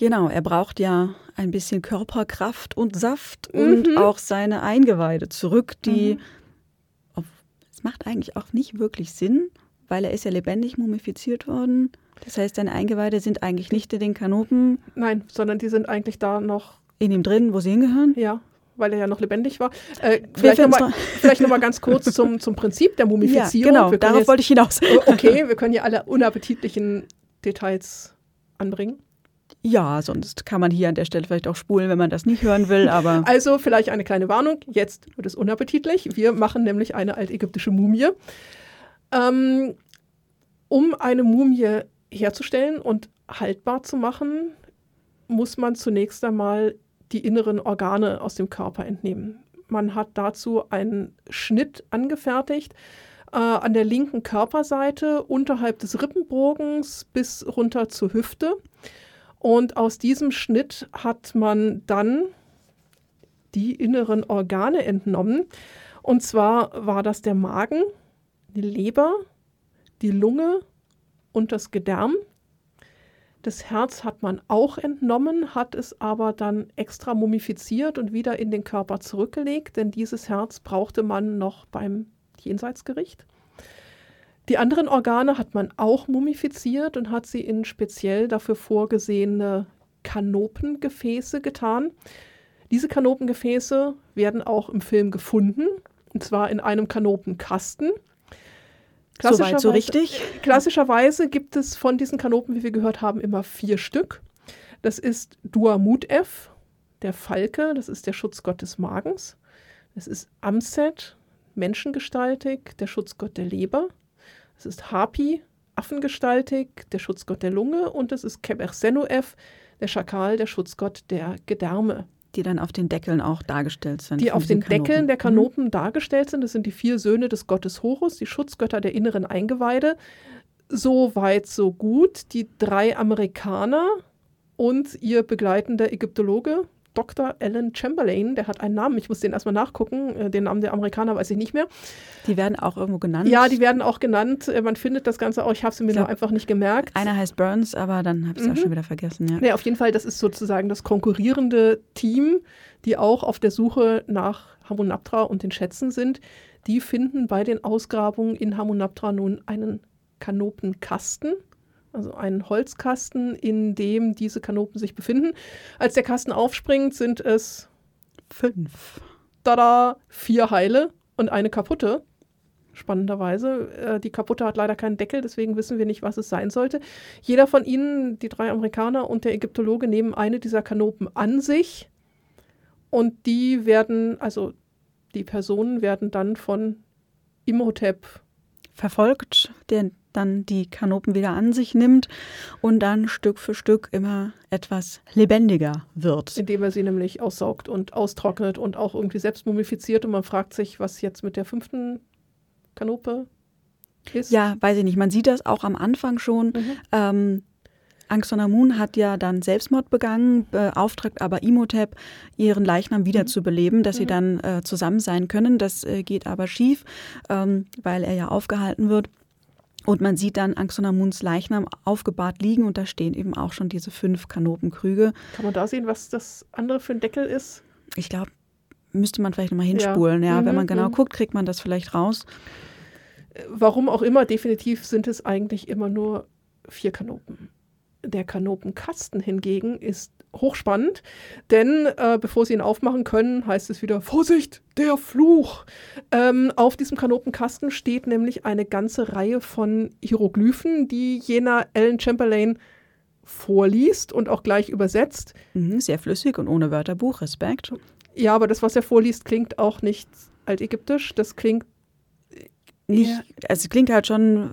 B: Genau, er braucht ja ein bisschen Körperkraft und Saft mhm. und auch seine Eingeweide zurück, die. Mhm. Es macht eigentlich auch nicht wirklich Sinn, weil er ist ja lebendig mumifiziert worden. Das heißt, seine Eingeweide sind eigentlich nicht in den Kanopen.
A: Nein, sondern die sind eigentlich da noch
B: in ihm drin, wo sie hingehören?
A: Ja, weil er ja noch lebendig war. Äh, vielleicht nochmal noch mal ganz kurz zum, zum Prinzip der [LAUGHS] Mumifizierung.
B: Ja, genau, darauf jetzt, wollte ich hinaus. [LAUGHS]
A: okay, wir können hier alle unappetitlichen Details anbringen.
B: Ja, sonst kann man hier an der Stelle vielleicht auch spulen, wenn man das nicht hören will, aber. [LAUGHS]
A: Also vielleicht eine kleine Warnung. Jetzt wird es unappetitlich. Wir machen nämlich eine altägyptische Mumie. Ähm, um eine Mumie herzustellen und haltbar zu machen, muss man zunächst einmal die inneren Organe aus dem Körper entnehmen. Man hat dazu einen Schnitt angefertigt äh, an der linken Körperseite unterhalb des Rippenbogens bis runter zur Hüfte. Und aus diesem Schnitt hat man dann die inneren Organe entnommen. Und zwar war das der Magen, die Leber, die Lunge und das Gedärm. Das Herz hat man auch entnommen, hat es aber dann extra mumifiziert und wieder in den Körper zurückgelegt, denn dieses Herz brauchte man noch beim Jenseitsgericht. Die anderen Organe hat man auch mumifiziert und hat sie in speziell dafür vorgesehene Kanopengefäße getan. Diese Kanopengefäße werden auch im Film gefunden, und zwar in einem Kanopenkasten.
B: Soweit so richtig. [LAUGHS]
A: Klassischerweise gibt es von diesen Kanopen, wie wir gehört haben, immer vier Stück. Das ist Duamut-F, der Falke, das ist der Schutzgott des Magens. Das ist Amset, menschengestaltig, der Schutzgott der Leber. Es ist Hapi, affengestaltig, der Schutzgott der Lunge. Und es ist Kebersenuef, der Schakal, der Schutzgott der Gedärme.
B: Die dann auf den Deckeln auch dargestellt sind.
A: Die auf den Kanopen. Deckeln der. Kanopen mhm. dargestellt sind. Das sind die vier Söhne des Gottes Horus, die Schutzgötter der inneren Eingeweide. So weit, so gut. Die drei Amerikaner und ihr begleitender Ägyptologe, Dr. Alan Chamberlain, der hat einen Namen, ich muss den erstmal nachgucken, äh, den Namen der Amerikaner weiß ich nicht mehr.
B: Die werden auch irgendwo genannt?
A: Ja, die werden auch genannt. Äh, man findet das Ganze auch, ich habe es mir noch einfach nicht gemerkt.
B: Einer heißt Burns, aber dann habe ich es mhm. auch schon wieder vergessen. Ja.
A: Nee, auf jeden Fall, das ist sozusagen das konkurrierende Team, die auch auf der Suche nach Hamunaptra und den Schätzen sind. Die finden bei den Ausgrabungen in Hamunaptra nun einen Kanopenkasten also einen Holzkasten, in dem diese Kanopen sich befinden. Als der Kasten aufspringt, sind es fünf. Tada, vier heile und eine kaputte. Spannenderweise. Äh, die kaputte hat leider keinen Deckel, deswegen wissen wir nicht, was es sein sollte. Jeder von ihnen, die drei Amerikaner und der Ägyptologe, nehmen eine dieser Kanopen an sich und die werden, also die Personen werden dann von Imhotep
B: verfolgt, der dann die Kanopen wieder an sich nimmt und dann Stück für Stück immer etwas lebendiger wird.
A: Indem er sie nämlich aussaugt und austrocknet und auch irgendwie selbst mumifiziert und man fragt sich, was jetzt mit der fünften Kanope ist.
B: Ja, weiß ich nicht. Man sieht das auch am Anfang schon. Mhm. Ähm, Angstonamun hat ja dann Selbstmord begangen, beauftragt aber Imhotep, ihren Leichnam wiederzubeleben, dass mhm. sie dann äh, zusammen sein können. Das äh, geht aber schief, ähm, weil er ja aufgehalten wird. Und man sieht dann Angstonamuns Leichnam aufgebahrt liegen und da stehen eben auch schon diese fünf Kanopenkrüge.
A: Kann man da sehen, was das andere für ein Deckel ist?
B: Ich glaube, müsste man vielleicht nochmal hinspulen. Ja, ja mhm, wenn man genau mhm. guckt, kriegt man das vielleicht raus.
A: Warum auch immer, definitiv sind es eigentlich immer nur vier Kanopen. Der Kanopenkasten hingegen ist hochspannend, denn äh, bevor sie ihn aufmachen können, heißt es wieder Vorsicht, der Fluch. Ähm, auf diesem Kanopenkasten steht nämlich eine ganze Reihe von Hieroglyphen, die jener Ellen Chamberlain vorliest und auch gleich übersetzt.
B: Mhm, sehr flüssig und ohne Wörterbuch, Respekt.
A: Ja, aber das, was er vorliest, klingt auch nicht altägyptisch. Das klingt
B: nicht, ja. also es klingt halt schon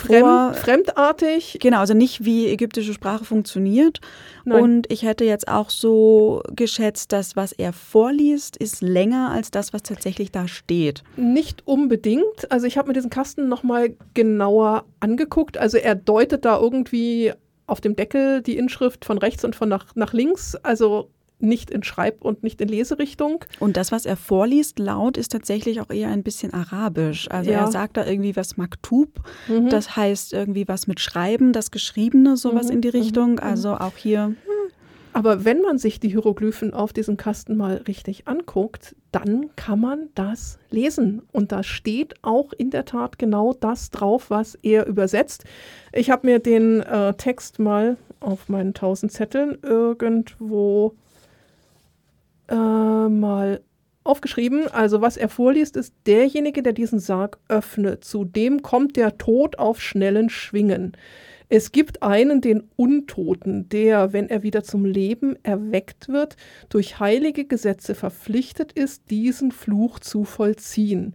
A: Fremd, fremdartig.
B: Genau, also nicht wie ägyptische Sprache funktioniert. Nein. Und ich hätte jetzt auch so geschätzt, dass was er vorliest, ist länger als das, was tatsächlich da steht.
A: Nicht unbedingt. Also ich habe mir diesen Kasten nochmal genauer angeguckt. Also er deutet da irgendwie auf dem Deckel die Inschrift von rechts und von nach, nach links. Also nicht in Schreib- und nicht in Leserichtung.
B: Und das, was er vorliest, laut, ist tatsächlich auch eher ein bisschen arabisch. Also ja. er sagt da irgendwie was Maktub, mhm. das heißt irgendwie was mit Schreiben, das Geschriebene, sowas mhm. in die Richtung. Mhm. Also auch hier. Hm.
A: Aber wenn man sich die Hieroglyphen auf diesem Kasten mal richtig anguckt, dann kann man das lesen. Und da steht auch in der Tat genau das drauf, was er übersetzt. Ich habe mir den äh, Text mal auf meinen tausend Zetteln irgendwo äh, mal aufgeschrieben. Also was er vorliest, ist derjenige, der diesen Sarg öffnet. Zu dem kommt der Tod auf schnellen Schwingen. Es gibt einen, den Untoten, der, wenn er wieder zum Leben erweckt wird, durch heilige Gesetze verpflichtet ist, diesen Fluch zu vollziehen.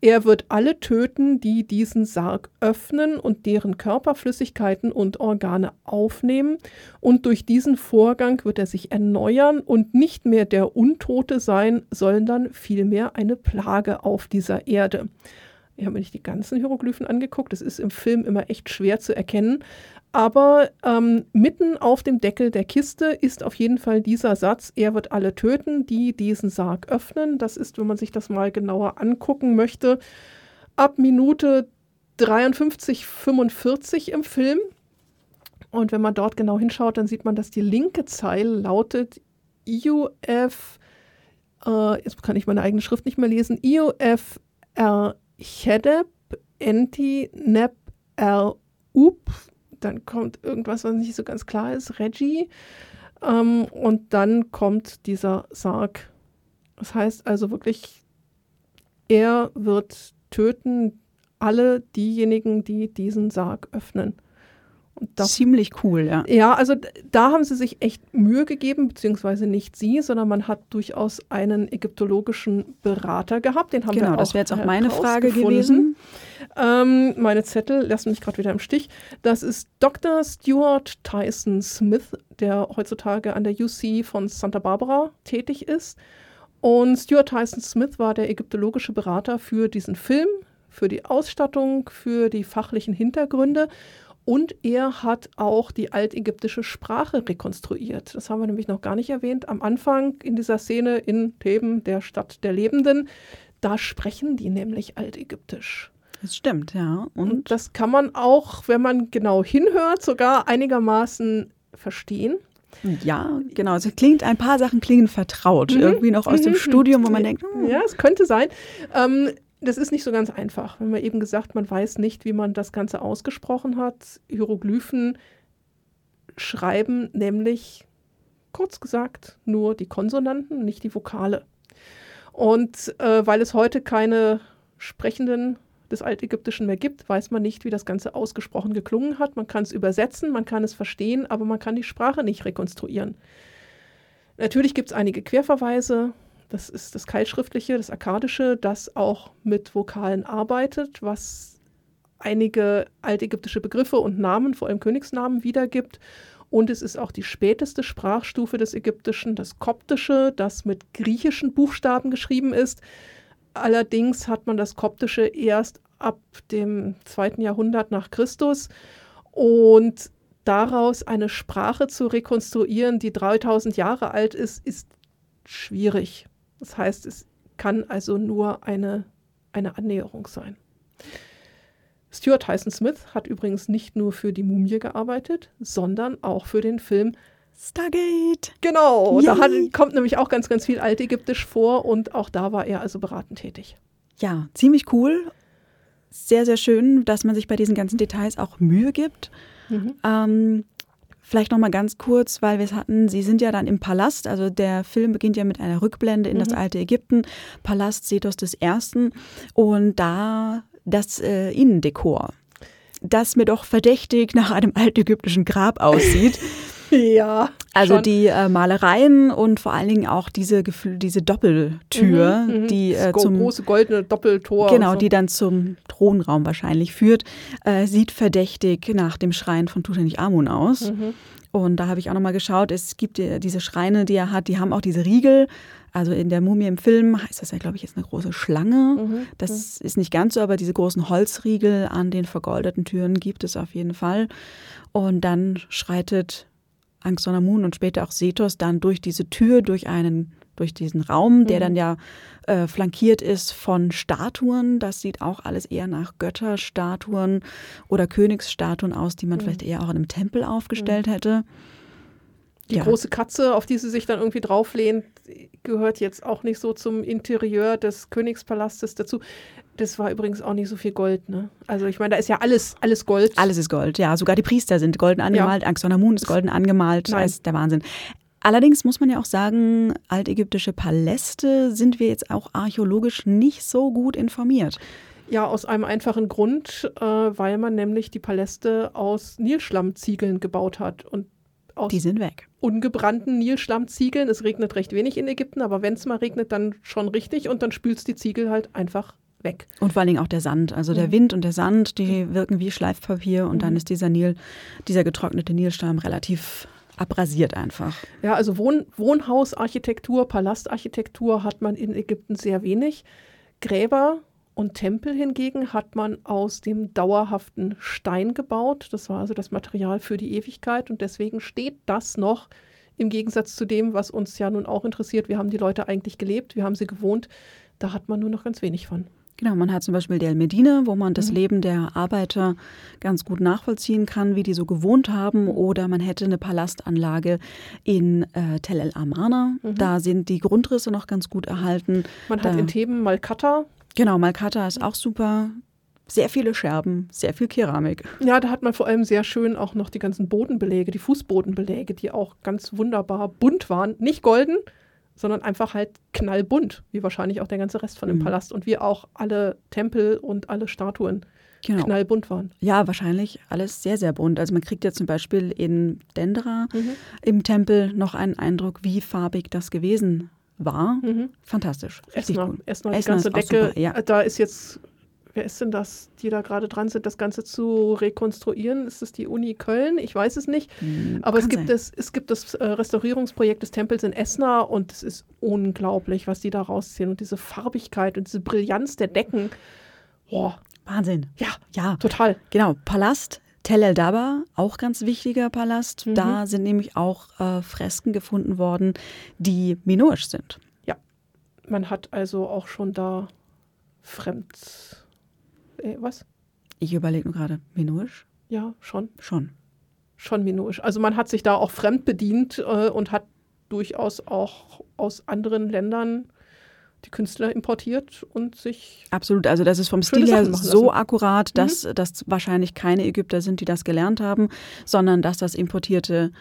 A: Er wird alle töten, die diesen Sarg öffnen und deren Körperflüssigkeiten und Organe aufnehmen, und durch diesen Vorgang wird er sich erneuern und nicht mehr der Untote sein, sondern vielmehr eine Plage auf dieser Erde. Ich habe mir nicht die ganzen Hieroglyphen angeguckt. Das ist im Film immer echt schwer zu erkennen. Aber ähm, mitten auf dem Deckel der Kiste ist auf jeden Fall dieser Satz, er wird alle töten, die diesen Sarg öffnen. Das ist, wenn man sich das mal genauer angucken möchte, ab Minute 53, 45 im Film. Und wenn man dort genau hinschaut, dann sieht man, dass die linke Zeile lautet IUF, äh, jetzt kann ich meine eigene Schrift nicht mehr lesen, IUF R Chedeb Enti Nep R Up. Dann kommt irgendwas, was nicht so ganz klar ist, Reggie. Ähm, und dann kommt dieser Sarg. Das heißt also wirklich, er wird töten alle diejenigen, die diesen Sarg öffnen.
B: Das, Ziemlich cool, ja.
A: Ja, also da haben sie sich echt Mühe gegeben, beziehungsweise nicht sie, sondern man hat durchaus einen ägyptologischen Berater gehabt. Den haben
B: genau,
A: wir auch
B: das wäre jetzt auch meine Frage gewesen.
A: Ähm, meine Zettel lassen mich gerade wieder im Stich. Das ist Dr. Stuart Tyson Smith, der heutzutage an der UC von Santa Barbara tätig ist. Und Stuart Tyson Smith war der ägyptologische Berater für diesen Film, für die Ausstattung, für die fachlichen Hintergründe. Und er hat auch die altägyptische Sprache rekonstruiert. Das haben wir nämlich noch gar nicht erwähnt. Am Anfang in dieser Szene in Theben, der Stadt der Lebenden, da sprechen die nämlich altägyptisch.
B: Das stimmt, ja.
A: Und, Und das kann man auch, wenn man genau hinhört, sogar einigermaßen verstehen.
B: Ja, genau. Also klingt, ein paar Sachen klingen vertraut. Mhm. Irgendwie noch aus mhm. dem Studium, wo man denkt,
A: hm. ja, es könnte sein. Ähm, das ist nicht so ganz einfach. Wenn man eben gesagt, man weiß nicht, wie man das Ganze ausgesprochen hat. Hieroglyphen schreiben nämlich, kurz gesagt, nur die Konsonanten, nicht die Vokale. Und äh, weil es heute keine Sprechenden des Altägyptischen mehr gibt, weiß man nicht, wie das Ganze ausgesprochen geklungen hat. Man kann es übersetzen, man kann es verstehen, aber man kann die Sprache nicht rekonstruieren. Natürlich gibt es einige Querverweise, das ist das Keilschriftliche, das Akkadische, das auch mit Vokalen arbeitet, was einige altägyptische Begriffe und Namen, vor allem Königsnamen, wiedergibt. Und es ist auch die späteste Sprachstufe des Ägyptischen, das Koptische, das mit griechischen Buchstaben geschrieben ist. Allerdings hat man das Koptische erst ab dem zweiten Jahrhundert nach Christus. Und daraus eine Sprache zu rekonstruieren, die 3000 Jahre alt ist, ist schwierig. Das heißt, es kann also nur eine, eine Annäherung sein. Stuart Tyson Smith hat übrigens nicht nur für die Mumie gearbeitet, sondern auch für den Film
B: Stargate.
A: Genau, Yay. da hat, kommt nämlich auch ganz, ganz viel Altägyptisch vor und auch da war er also beratend tätig.
B: Ja, ziemlich cool. Sehr, sehr schön, dass man sich bei diesen ganzen Details auch Mühe gibt. Mhm. Ähm, Vielleicht noch mal ganz kurz, weil wir es hatten, Sie sind ja dann im Palast, also der Film beginnt ja mit einer Rückblende in mhm. das alte Ägypten, Palast Sethos I. Und da das äh, Innendekor, das mir doch verdächtig nach einem altägyptischen Grab aussieht. [LAUGHS]
A: Ja.
B: Also schon. die äh, Malereien und vor allen Dingen auch diese, diese Doppeltür, mhm, mhm. die
A: äh, zum große goldene Doppeltor.
B: Genau, so. die dann zum Thronraum wahrscheinlich führt, äh, sieht verdächtig nach dem Schrein von Tutanchamun aus. Mhm. Und da habe ich auch nochmal geschaut, es gibt diese Schreine, die er hat, die haben auch diese Riegel. Also in der Mumie im Film heißt das ja, glaube ich, jetzt eine große Schlange. Mhm. Das ist nicht ganz so, aber diese großen Holzriegel an den vergoldeten Türen gibt es auf jeden Fall. Und dann schreitet Angst Moon und später auch Sethos dann durch diese Tür, durch einen durch diesen Raum, der mhm. dann ja äh, flankiert ist von Statuen. Das sieht auch alles eher nach Götterstatuen oder Königsstatuen aus, die man mhm. vielleicht eher auch in einem Tempel aufgestellt mhm. hätte.
A: Die ja. große Katze, auf die sie sich dann irgendwie drauflehnt, gehört jetzt auch nicht so zum Interieur des Königspalastes dazu. Das war übrigens auch nicht so viel Gold, ne? Also ich meine, da ist ja alles, alles Gold.
B: Alles ist Gold, ja. Sogar die Priester sind golden angemalt. Ja. Angsonamun ist golden angemalt. Nein. Das ist der Wahnsinn. Allerdings muss man ja auch sagen, altägyptische Paläste sind wir jetzt auch archäologisch nicht so gut informiert.
A: Ja, aus einem einfachen Grund, äh, weil man nämlich die Paläste aus Nilschlammziegeln gebaut hat. Und aus
B: die sind weg.
A: Ungebrannten Nilschlammziegeln. Es regnet recht wenig in Ägypten, aber wenn es mal regnet, dann schon richtig und dann spülst die Ziegel halt einfach weg.
B: Und vor allen Dingen auch der Sand. Also der Wind und der Sand, die wirken wie Schleifpapier und mhm. dann ist dieser Nil, dieser getrocknete Nilstamm relativ abrasiert einfach.
A: Ja, also Wohn Wohnhausarchitektur, Palastarchitektur hat man in Ägypten sehr wenig. Gräber und Tempel hingegen hat man aus dem dauerhaften Stein gebaut. Das war also das Material für die Ewigkeit und deswegen steht das noch im Gegensatz zu dem, was uns ja nun auch interessiert. Wir haben die Leute eigentlich gelebt, wir haben sie gewohnt. Da hat man nur noch ganz wenig von.
B: Genau, man hat zum Beispiel Del Medina, wo man das mhm. Leben der Arbeiter ganz gut nachvollziehen kann, wie die so gewohnt haben. Oder man hätte eine Palastanlage in äh, Tel El Amarna. Mhm. Da sind die Grundrisse noch ganz gut erhalten.
A: Man da, hat in Theben Malkata.
B: Genau, Malkata ist auch super. Sehr viele Scherben, sehr viel Keramik.
A: Ja, da hat man vor allem sehr schön auch noch die ganzen Bodenbeläge, die Fußbodenbeläge, die auch ganz wunderbar bunt waren. Nicht golden, sondern einfach halt knallbunt, wie wahrscheinlich auch der ganze Rest von dem mhm. Palast und wie auch alle Tempel und alle Statuen genau. knallbunt waren.
B: Ja, wahrscheinlich alles sehr, sehr bunt. Also man kriegt ja zum Beispiel in Dendera mhm. im Tempel noch einen Eindruck, wie farbig das gewesen war. Mhm. Fantastisch.
A: Erstmal, erstmal die ganze Decke. Super, ja. Da ist jetzt wer ist denn das, die da gerade dran sind, das Ganze zu rekonstruieren? Ist es die Uni Köln? Ich weiß es nicht. Hm, Aber es gibt, das, es gibt das äh, Restaurierungsprojekt des Tempels in Esna und es ist unglaublich, was die da rausziehen. Und diese Farbigkeit und diese Brillanz der Decken. Boah.
B: Wahnsinn.
A: Ja, ja. Total.
B: Genau. Palast Tel El Daba, auch ganz wichtiger Palast. Mhm. Da sind nämlich auch äh, Fresken gefunden worden, die minoisch sind.
A: Ja, man hat also auch schon da fremd äh, was?
B: Ich überlege nur gerade, minoisch?
A: Ja, schon.
B: Schon.
A: Schon minoisch. Also man hat sich da auch fremd bedient äh, und hat durchaus auch aus anderen Ländern die Künstler importiert und sich.
B: Absolut, also das ist vom Stil her so akkurat, dass mhm. das wahrscheinlich keine Ägypter sind, die das gelernt haben, sondern dass das importierte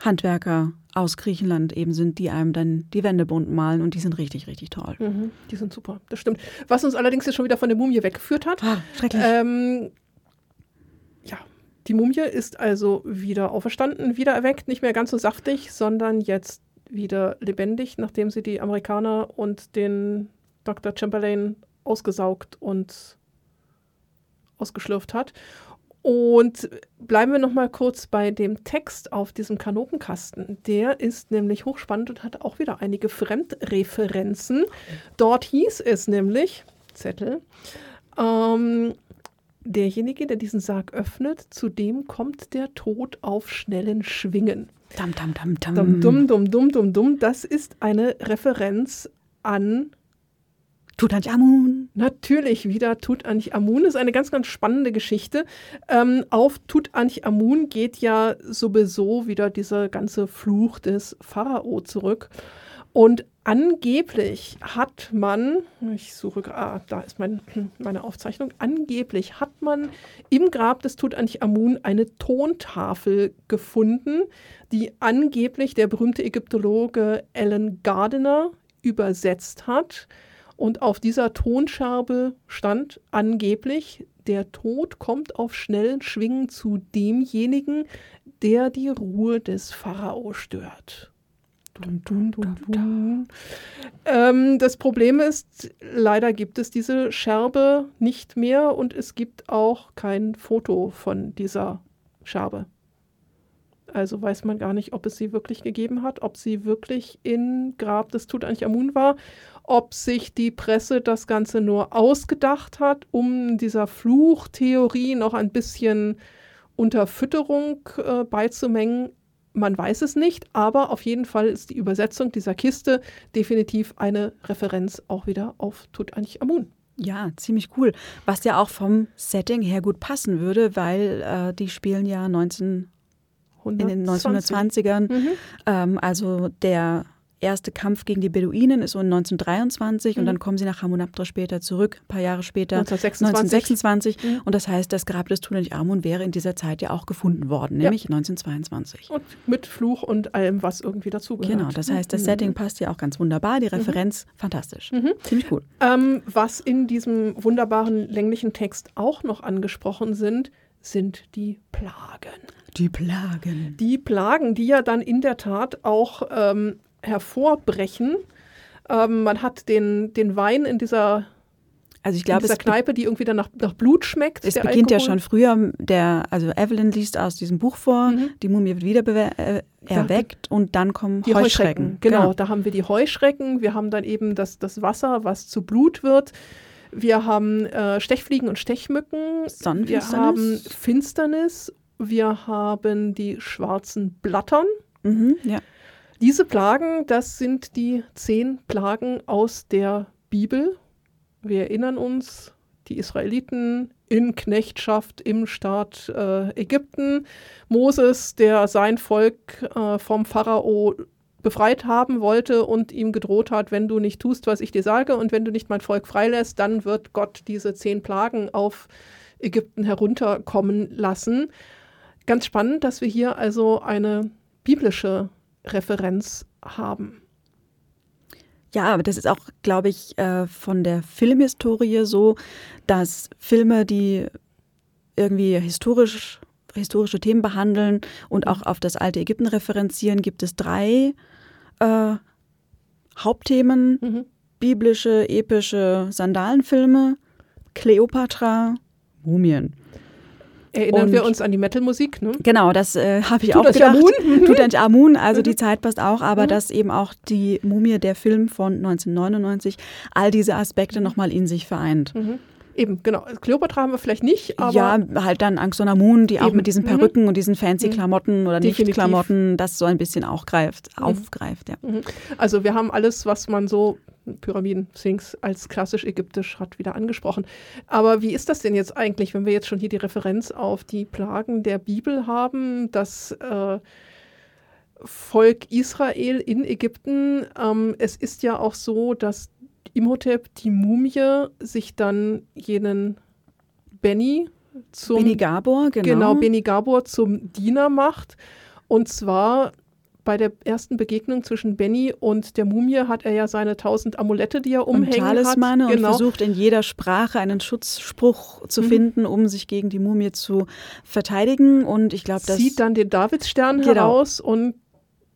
B: Handwerker aus Griechenland eben sind, die einem dann die Wände bunt malen und die sind richtig, richtig toll.
A: Mhm, die sind super, das stimmt. Was uns allerdings jetzt schon wieder von der Mumie weggeführt hat.
B: Ah, schrecklich.
A: Ähm, ja, die Mumie ist also wieder auferstanden, wieder erweckt, nicht mehr ganz so saftig, sondern jetzt wieder lebendig, nachdem sie die Amerikaner und den Dr. Chamberlain ausgesaugt und ausgeschlürft hat. Und bleiben wir noch mal kurz bei dem Text auf diesem Kanopenkasten. Der ist nämlich hochspannend und hat auch wieder einige Fremdreferenzen. Dort hieß es nämlich, Zettel, ähm, derjenige, der diesen Sarg öffnet, zu dem kommt der Tod auf schnellen Schwingen.
B: Dum, dum, dum, dum.
A: Dum, dum, dum, dum, dum, dum. Das ist eine Referenz an
B: Tutanchamun.
A: Natürlich wieder Tutanchamun. Ist eine ganz, ganz spannende Geschichte. Ähm, auf Tutanchamun geht ja sowieso wieder dieser ganze Fluch des Pharao zurück. Und angeblich hat man, ich suche, ah, da ist mein, [CLEARS THROAT] meine Aufzeichnung, angeblich hat man im Grab des Tutanchamun eine Tontafel gefunden, die angeblich der berühmte Ägyptologe Alan Gardiner übersetzt hat. Und auf dieser Tonscherbe stand angeblich, der Tod kommt auf schnellen Schwingen zu demjenigen, der die Ruhe des Pharao stört. Dun, dun, dun, ähm, das Problem ist, leider gibt es diese Scherbe nicht mehr und es gibt auch kein Foto von dieser Scherbe. Also weiß man gar nicht, ob es sie wirklich gegeben hat, ob sie wirklich in Grab des Tutanchamun war ob sich die Presse das Ganze nur ausgedacht hat, um dieser Fluchtheorie noch ein bisschen Unterfütterung äh, beizumengen. Man weiß es nicht, aber auf jeden Fall ist die Übersetzung dieser Kiste definitiv eine Referenz auch wieder auf Tutanchamun.
B: Ja, ziemlich cool. Was ja auch vom Setting her gut passen würde, weil äh, die spielen ja 19, in den 1920ern. Mhm. Ähm, also der erste Kampf gegen die Beduinen ist so 1923 mhm. und dann kommen sie nach Hamunaptra später zurück, ein paar Jahre später, 1926. 1926. Mhm. Und das heißt, das Grab des Tutanchamun wäre in dieser Zeit ja auch gefunden worden, nämlich ja. 1922.
A: Und mit Fluch und allem, was irgendwie dazugehört.
B: Genau, das heißt, das mhm. Setting passt ja auch ganz wunderbar, die mhm. Referenz fantastisch.
A: Mhm. Ziemlich gut. Ähm, was in diesem wunderbaren länglichen Text auch noch angesprochen sind, sind die Plagen.
B: Die Plagen.
A: Die Plagen, die ja dann in der Tat auch ähm, hervorbrechen. Ähm, man hat den, den Wein in dieser
B: also ich glaube,
A: dieser Kneipe, die irgendwie dann nach, nach Blut schmeckt.
B: Es beginnt Alkohol. ja schon früher. Der, also Evelyn liest aus diesem Buch vor, mhm. die Mumie wird wieder äh, erweckt und dann kommen die Heuschrecken. Heuschrecken.
A: Genau, genau, da haben wir die Heuschrecken. Wir haben dann eben das, das Wasser, was zu Blut wird. Wir haben äh, Stechfliegen und Stechmücken. Wir haben Finsternis. Wir haben die schwarzen Blattern. Mhm, ja. Diese Plagen, das sind die zehn Plagen aus der Bibel. Wir erinnern uns, die Israeliten in Knechtschaft im Staat äh, Ägypten. Moses, der sein Volk äh, vom Pharao befreit haben wollte und ihm gedroht hat, wenn du nicht tust, was ich dir sage und wenn du nicht mein Volk freilässt, dann wird Gott diese zehn Plagen auf Ägypten herunterkommen lassen. Ganz spannend, dass wir hier also eine biblische Referenz haben.
B: Ja, aber das ist auch, glaube ich, äh, von der Filmhistorie so, dass Filme, die irgendwie historisch, historische Themen behandeln und auch auf das alte Ägypten referenzieren, gibt es drei äh, Hauptthemen. Mhm. Biblische, epische Sandalenfilme, Kleopatra, Mumien.
A: Erinnern und wir uns an die Metal-Musik, ne?
B: Genau, das äh, habe ich auch gedacht. Mhm. [LAUGHS] Tutanchamun, also mhm. die Zeit passt auch, aber mhm. dass eben auch die Mumie, der Film von 1999, all diese Aspekte nochmal in sich vereint.
A: Mhm. Eben, genau. Kleopatra haben wir vielleicht nicht, aber.
B: Ja, halt dann Angstonamun, die eben. auch mit diesen mhm. Perücken mhm. und diesen fancy Klamotten oder Nicht-Klamotten das so ein bisschen auch greift, mhm. aufgreift, ja.
A: Also wir haben alles, was man so Pyramiden, Sphinx als klassisch ägyptisch hat wieder angesprochen. Aber wie ist das denn jetzt eigentlich, wenn wir jetzt schon hier die Referenz auf die Plagen der Bibel haben, das äh, Volk Israel in Ägypten? Ähm, es ist ja auch so, dass Imhotep, die Mumie, sich dann jenen Benny zum
B: Beni Gabor, genau.
A: genau Beni Gabor zum Diener macht. Und zwar bei der ersten Begegnung zwischen Benny und der Mumie hat er ja seine tausend Amulette, die er umhängen und
B: Talismane hat. Genau. und versucht in jeder Sprache einen Schutzspruch zu mhm. finden, um sich gegen die Mumie zu verteidigen. Und ich glaube, das
A: zieht dann den Davidsstern genau. heraus und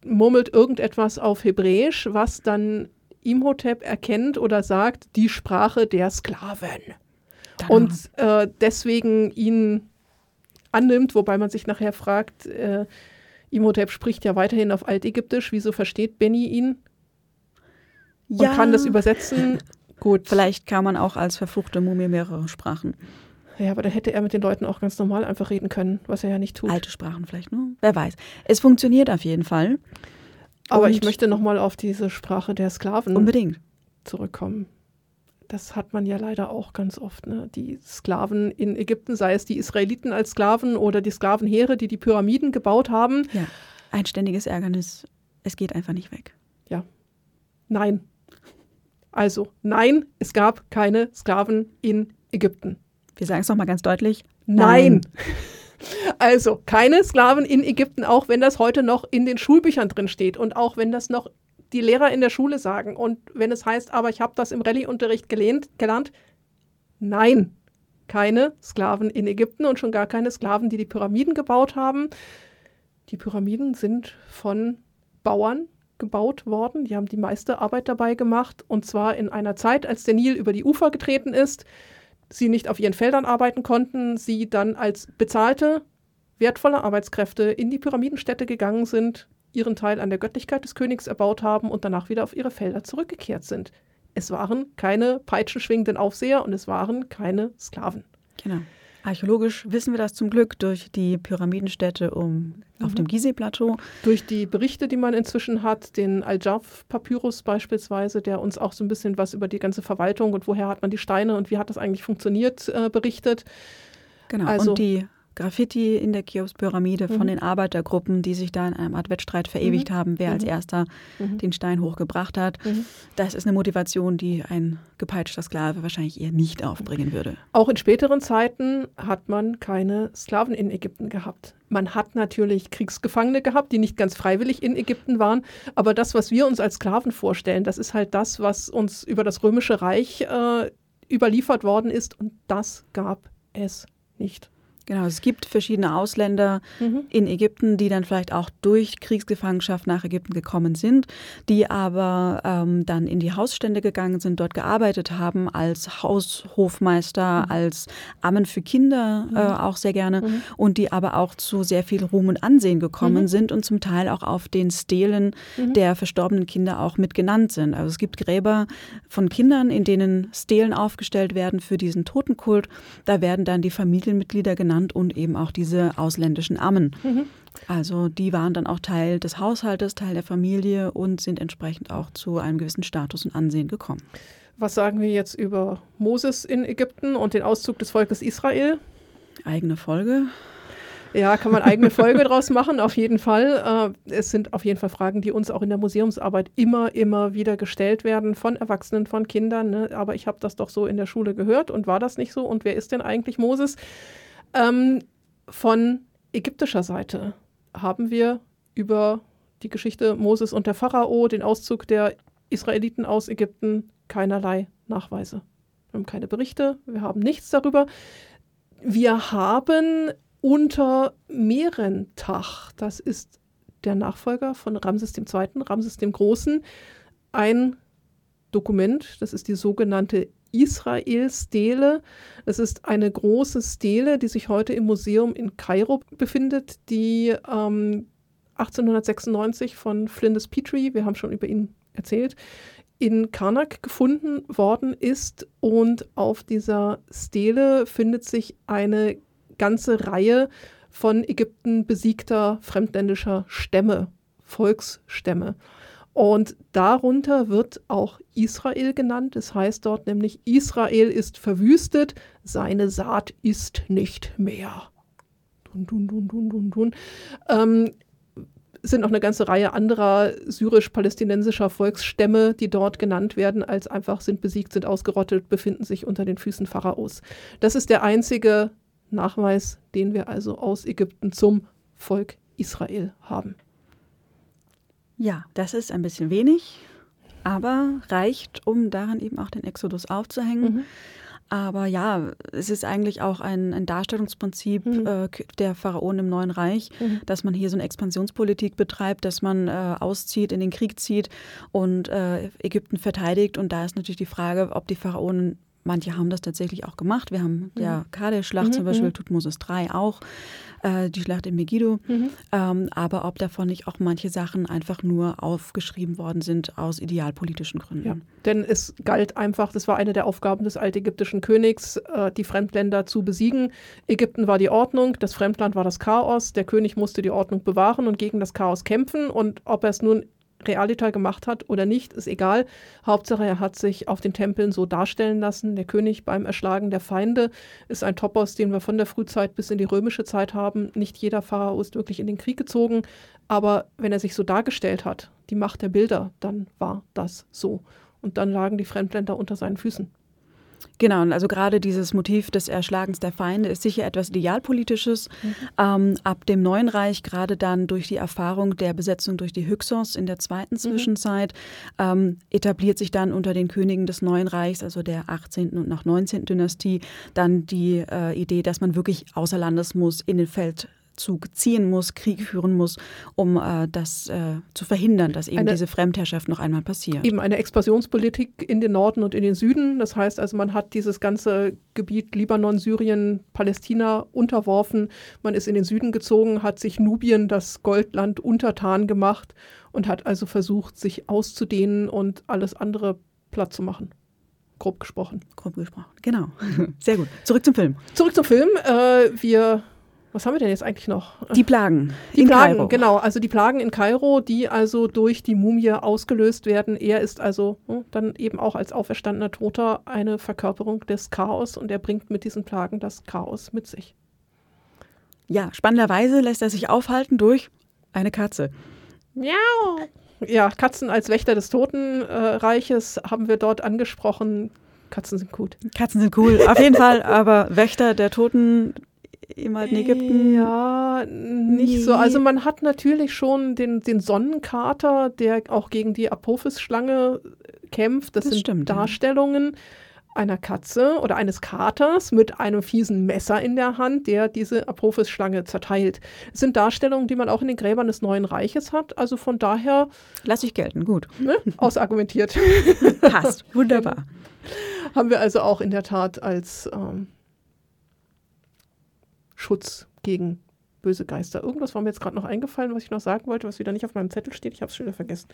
A: murmelt irgendetwas auf Hebräisch, was dann Imhotep erkennt oder sagt, die Sprache der Sklaven. Genau. Und äh, deswegen ihn annimmt, wobei man sich nachher fragt, äh, Imhotep spricht ja weiterhin auf Altägyptisch, wieso versteht Benny ihn? Und ja. kann das übersetzen? [LAUGHS]
B: Gut. Vielleicht kann man auch als verfluchte Mumie mehrere Sprachen.
A: Ja, aber da hätte er mit den Leuten auch ganz normal einfach reden können, was er ja nicht tut.
B: Alte Sprachen vielleicht, ne? Wer weiß. Es funktioniert auf jeden Fall.
A: Aber Und ich möchte nochmal auf diese Sprache der Sklaven
B: unbedingt
A: zurückkommen. Das hat man ja leider auch ganz oft. Ne? Die Sklaven in Ägypten, sei es die Israeliten als Sklaven oder die Sklavenheere, die die Pyramiden gebaut haben.
B: Ja, ein ständiges Ärgernis. Es geht einfach nicht weg.
A: Ja. Nein. Also, nein, es gab keine Sklaven in Ägypten.
B: Wir sagen es nochmal ganz deutlich.
A: Nein. nein. [LAUGHS] Also keine Sklaven in Ägypten, auch wenn das heute noch in den Schulbüchern drin steht und auch wenn das noch die Lehrer in der Schule sagen und wenn es heißt, aber ich habe das im Rallye-Unterricht gelernt, nein, keine Sklaven in Ägypten und schon gar keine Sklaven, die die Pyramiden gebaut haben. Die Pyramiden sind von Bauern gebaut worden. Die haben die meiste Arbeit dabei gemacht und zwar in einer Zeit, als der Nil über die Ufer getreten ist sie nicht auf ihren Feldern arbeiten konnten, sie dann als bezahlte, wertvolle Arbeitskräfte in die Pyramidenstädte gegangen sind, ihren Teil an der Göttlichkeit des Königs erbaut haben und danach wieder auf ihre Felder zurückgekehrt sind. Es waren keine peitschenschwingenden Aufseher und es waren keine Sklaven.
B: Genau. Archäologisch wissen wir das zum Glück durch die Pyramidenstädte um, mhm. auf dem Gizeh-Plateau.
A: Durch die Berichte, die man inzwischen hat, den Al-Jarf-Papyrus beispielsweise, der uns auch so ein bisschen was über die ganze Verwaltung und woher hat man die Steine und wie hat das eigentlich funktioniert, äh, berichtet.
B: Genau, also, und die Graffiti in der Cheops-Pyramide von
A: Mhm.
B: den Arbeitergruppen, die sich da in einem Art Wettstreit verewigt
A: Mhm.
B: haben, wer als
A: Mhm.
B: erster
A: Mhm.
B: den Stein hochgebracht hat.
A: Mhm.
B: Das ist eine Motivation, die ein gepeitschter Sklave wahrscheinlich eher nicht aufbringen würde.
A: Auch in späteren Zeiten hat man keine Sklaven in Ägypten gehabt. Man hat natürlich Kriegsgefangene gehabt, die nicht ganz freiwillig in Ägypten waren. Aber das, was wir uns als Sklaven vorstellen, das ist halt das, was uns über das Römische Reich äh, überliefert worden ist. Und das gab es nicht.
B: Genau, es gibt verschiedene Ausländer
A: Mhm.
B: in Ägypten, die dann vielleicht auch durch Kriegsgefangenschaft nach Ägypten gekommen sind, die aber ähm, dann in die Hausstände gegangen sind, dort gearbeitet haben als Haushofmeister, als Ammen für Kinder äh, auch sehr gerne
A: Mhm.
B: und die aber auch zu sehr viel Ruhm und Ansehen gekommen
A: Mhm.
B: sind und zum Teil auch auf den Stelen
A: Mhm.
B: der verstorbenen Kinder auch mit genannt sind. Also es gibt Gräber von Kindern, in denen Stelen aufgestellt werden für diesen Totenkult. Da werden dann die Familienmitglieder genannt und eben auch diese ausländischen Ammen.
A: Mhm.
B: Also die waren dann auch Teil des Haushaltes, Teil der Familie und sind entsprechend auch zu einem gewissen Status und Ansehen gekommen.
A: Was sagen wir jetzt über Moses in Ägypten und den Auszug des Volkes Israel?
B: Eigene Folge.
A: Ja, kann man eigene [LAUGHS] Folge draus machen, auf jeden Fall. Äh, es sind auf jeden Fall Fragen, die uns auch in der Museumsarbeit immer, immer wieder gestellt werden, von Erwachsenen, von Kindern. Ne? Aber ich habe das doch so in der Schule gehört und war das nicht so? Und wer ist denn eigentlich Moses? Ähm, von ägyptischer Seite haben wir über die Geschichte Moses und der Pharao, den Auszug der Israeliten aus Ägypten, keinerlei Nachweise. Wir haben keine Berichte, wir haben nichts darüber. Wir haben unter Merentach, das ist der Nachfolger von Ramses II., Ramses dem Großen, ein Dokument, das ist die sogenannte Israel-Stele. Es ist eine große Stele, die sich heute im Museum in Kairo befindet, die ähm, 1896 von Flinders Petrie, wir haben schon über ihn erzählt, in Karnak gefunden worden ist. Und auf dieser Stele findet sich eine ganze Reihe von Ägypten besiegter fremdländischer Stämme, Volksstämme. Und darunter wird auch Israel genannt. Es heißt dort nämlich, Israel ist verwüstet, seine Saat ist nicht mehr. Dun, dun, dun, dun, dun, dun. Ähm, sind noch eine ganze Reihe anderer syrisch-palästinensischer Volksstämme, die dort genannt werden, als einfach sind besiegt, sind ausgerottet, befinden sich unter den Füßen Pharaos. Das ist der einzige Nachweis, den wir also aus Ägypten zum Volk Israel haben.
B: Ja, das ist ein bisschen wenig, aber reicht, um daran eben auch den Exodus aufzuhängen.
A: Mhm.
B: Aber ja, es ist eigentlich auch ein, ein Darstellungsprinzip
A: Mhm.
B: äh, der Pharaonen im Neuen Reich,
A: Mhm.
B: dass man hier so eine Expansionspolitik betreibt, dass man äh, auszieht, in den Krieg zieht und äh, Ägypten verteidigt. Und da ist natürlich die Frage, ob die Pharaonen, manche haben das tatsächlich auch gemacht. Wir haben ja Kadesh-Schlacht
A: Mhm,
B: zum Beispiel,
A: mhm.
B: Tutmosis III auch, äh, die Schlacht in Megiddo.
A: Mhm.
B: Ähm, aber ob davon nicht auch manche Sachen einfach nur aufgeschrieben worden sind aus idealpolitischen Gründen.
A: Ja, denn es galt einfach, das war eine der Aufgaben des altägyptischen Königs, äh, die Fremdländer zu besiegen. Ägypten war die Ordnung, das Fremdland war das Chaos. Der König musste die Ordnung bewahren und gegen das Chaos kämpfen. Und ob er es nun realiter gemacht hat oder nicht, ist egal. Hauptsache, er hat sich auf den Tempeln so darstellen lassen. Der König beim Erschlagen der Feinde ist ein Topos, den wir von der Frühzeit bis in die römische Zeit haben. Nicht jeder Pharao ist wirklich in den Krieg gezogen, aber wenn er sich so dargestellt hat, die Macht der Bilder, dann war das so. Und dann lagen die Fremdländer unter seinen Füßen.
B: Genau, und also gerade dieses Motiv des Erschlagens der Feinde ist sicher etwas Idealpolitisches.
A: Mhm.
B: Ähm, ab dem Neuen Reich, gerade dann durch die Erfahrung der Besetzung durch die Hyksos in der zweiten Zwischenzeit, ähm, etabliert sich dann unter den Königen des Neuen Reichs, also der 18. und nach 19. Dynastie, dann die äh, Idee, dass man wirklich außer Landes muss, in den Feldzug ziehen muss, Krieg führen muss, um äh, das äh, zu verhindern, dass eben
A: Eine-
B: diese Fremdherrschaft noch einmal passiert.
A: Eben eine Expansionspolitik in den Norden und in den Süden. Das heißt also, man hat dieses ganze Gebiet Libanon, Syrien, Palästina unterworfen. Man ist in den Süden gezogen, hat sich Nubien, das Goldland, untertan gemacht und hat also versucht, sich auszudehnen und alles andere platt zu machen. Grob gesprochen.
B: Grob gesprochen. Genau. [LAUGHS] Sehr gut. Zurück zum Film.
A: Zurück zum Film. Äh, wir, was haben wir denn jetzt eigentlich noch?
B: Die Plagen.
A: Die
B: in
A: Plagen,
B: Kairo.
A: genau. Also die Plagen in Kairo, die also durch die Mumie ausgelöst werden. Er ist also hm, dann eben auch als auferstandener Toter eine Verkörperung des Chaos und er bringt mit diesen Plagen das Chaos mit sich.
B: Ja, spannenderweise lässt er sich aufhalten durch eine Katze.
A: Miau. Ja, Katzen als Wächter des Totenreiches haben wir dort angesprochen. Katzen sind gut.
B: Katzen sind cool, auf jeden Fall, aber Wächter der Toten im alten Ägypten.
A: Ja, nicht
B: Nee.
A: so. Also man hat natürlich schon den, den Sonnenkater, der auch gegen die Apophis-Schlange kämpft. Das,
B: Das
A: sind
B: stimmt, ja.
A: Darstellungen einer Katze oder eines Katers mit einem fiesen Messer in der Hand, der diese Apophis-Schlange zerteilt. Das sind Darstellungen, die man auch in den Gräbern des Neuen Reiches hat. Also von daher
B: Lass ich gelten, gut.
A: ne, ausargumentiert. [LAUGHS]
B: Passt, wunderbar.
A: haben wir also auch in der Tat als ähm, Schutz gegen böse Geister. Irgendwas war mir jetzt gerade noch eingefallen, was ich noch sagen wollte, was wieder nicht auf meinem Zettel steht. Ich habe es schon wieder vergessen.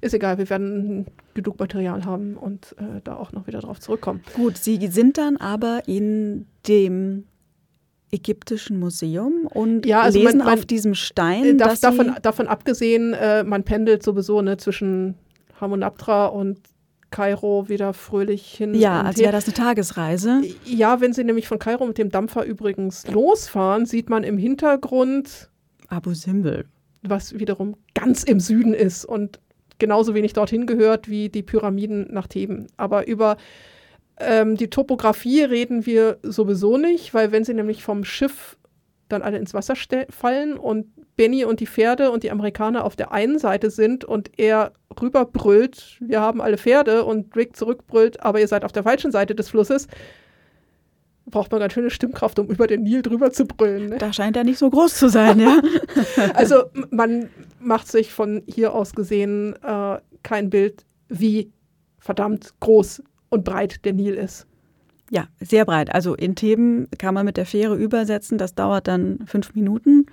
A: Ist egal, wir werden genug Material haben und äh, da auch noch wieder drauf zurückkommen.
B: Gut, Sie sind dann aber in dem ägyptischen Museum und
A: Ja, also
B: lesen
A: man- man-
B: auf diesem Stein,
A: Äh, da,
B: dass
A: davon, davon abgesehen, äh, man pendelt sowieso ne, zwischen Hamunaptra und Kairo wieder fröhlich hin.
B: ja, als wäre das eine Tagesreise.
A: Ja, wenn Sie nämlich von Kairo mit dem Dampfer übrigens losfahren, sieht man im Hintergrund
B: Abu Simbel.
A: was wiederum ganz im Süden ist und genauso wenig dorthin gehört wie die Pyramiden nach Theben. Aber über ähm, die Topografie reden wir sowieso nicht, weil wenn sie nämlich vom Schiff dann alle ins Wasser fallen und Benny und die Pferde und die Amerikaner auf der einen Seite sind und er rüberbrüllt, wir haben alle Pferde und Rick zurückbrüllt, aber ihr seid auf der falschen Seite des Flusses, braucht man ganz schöne Stimmkraft, um über den Nil drüber zu brüllen. Ne?
B: Da scheint er nicht so groß zu sein, ja. [LAUGHS]
A: Also man macht sich von hier aus gesehen äh, kein Bild, wie verdammt groß und breit der Nil ist.
B: Ja, sehr breit. Also in Theben kann man mit der Fähre übersetzen. Das dauert dann fünf Minuten.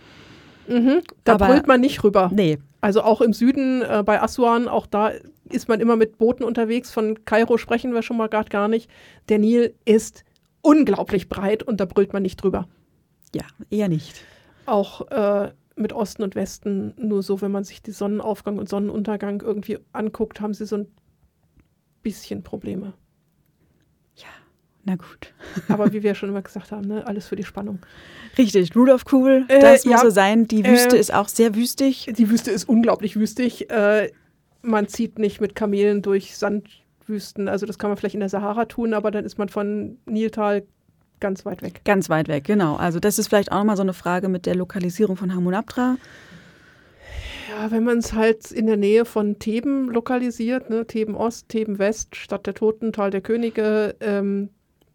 A: Da
B: Aber-
A: brüllt man nicht rüber.
B: Nee,
A: Also auch im Süden äh, bei Aswan, auch da ist man immer mit Booten unterwegs. Von Kairo sprechen wir schon mal gerade gar nicht. Der Nil ist unglaublich breit und da brüllt man nicht drüber.
B: ja, eher nicht.
A: Auch äh, mit Osten und Westen nur so, wenn man sich die Sonnenaufgang und Sonnenuntergang irgendwie anguckt, haben sie so ein bisschen Probleme.
B: Na gut.
A: Aber wie wir schon immer gesagt haben, ne, alles für die Spannung.
B: Richtig, Rudolf Cool,
A: Äh,
B: das muss
A: ja.
B: so sein. Die Wüste
A: Äh,
B: ist auch sehr wüstig.
A: Die Wüste ist unglaublich wüstig. Äh, man zieht nicht mit Kamelen durch Sandwüsten. Also das kann man vielleicht in der Sahara tun, aber dann ist man von Niltal ganz weit weg.
B: Ganz weit weg, genau. Also das ist vielleicht auch nochmal so eine Frage mit der Lokalisierung von Hamunaptra.
A: Ja, wenn man es halt in der Nähe von Theben lokalisiert, ne, Theben Ost, Theben West, Stadt der Toten, Tal der Könige, ähm,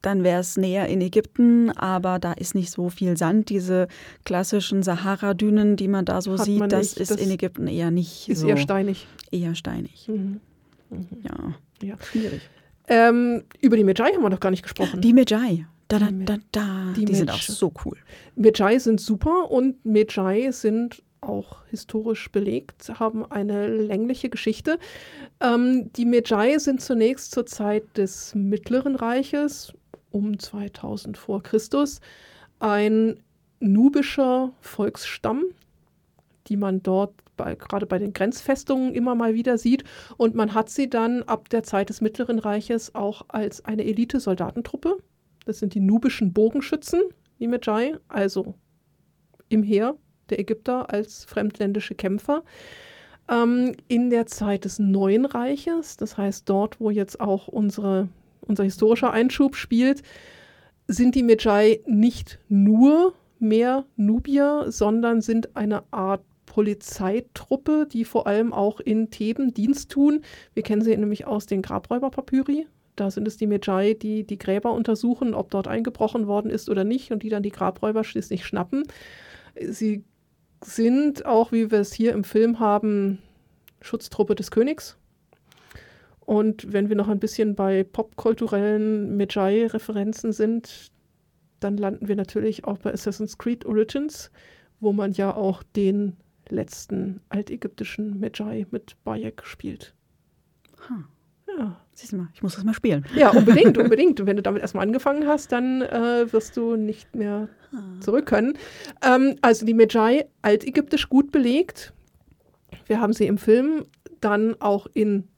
B: Dann wäre es näher in Ägypten, aber da ist nicht so viel Sand. Diese klassischen Sahara-Dünen, die man da so
A: Hat
B: sieht, das
A: nicht.
B: ist
A: Das
B: in Ägypten eher nicht
A: ist
B: so.
A: eher steinig.
B: eher steinig.
A: Mhm.
B: Ja,
A: Ja.
B: schwierig.
A: Ähm, über die Medjai haben wir noch gar nicht gesprochen.
B: Die Medjai. Da, da, da, da.
A: die
B: Die, sind auch so cool.
A: Medjai sind super und Medjai sind auch historisch belegt, haben eine längliche Geschichte. Ähm, die Medjai sind zunächst zur Zeit des Mittleren Reiches, um 2000 vor Christus, ein nubischer Volksstamm, die man dort bei, gerade bei den Grenzfestungen immer mal wieder sieht. Und man hat sie dann ab der Zeit des Mittleren Reiches auch als eine Elite-Soldatentruppe. Das sind die nubischen Bogenschützen, die Medjai, also im Heer der Ägypter als fremdländische Kämpfer. Ähm, in der Zeit des Neuen Reiches, das heißt dort, wo jetzt auch unsere, unser historischer Einschub spielt, sind die Medjai nicht nur mehr Nubier, sondern sind eine Art Polizeitruppe, die vor allem auch in Theben Dienst tun. Wir kennen sie nämlich aus den Grabräuberpapyri. Da sind es die Medjai, die die Gräber untersuchen, ob dort eingebrochen worden ist oder nicht und die dann die Grabräuber schließlich schnappen. Sie sind auch, wie wir es hier im Film haben, Schutztruppe des Königs. Und wenn wir noch ein bisschen bei popkulturellen Medjai-Referenzen sind, dann landen wir natürlich auch bei Assassin's Creed Origins, wo man ja auch den letzten altägyptischen Medjai mit Bayek spielt.
B: Hm.
A: Ja.
B: Siehst du mal, ich muss das mal spielen.
A: ja, unbedingt, [LAUGHS] unbedingt. Und wenn du damit erstmal angefangen hast, dann äh, wirst du nicht mehr zurück können. Ähm, also die Medjai, altägyptisch gut belegt. Wir haben sie im Film dann auch in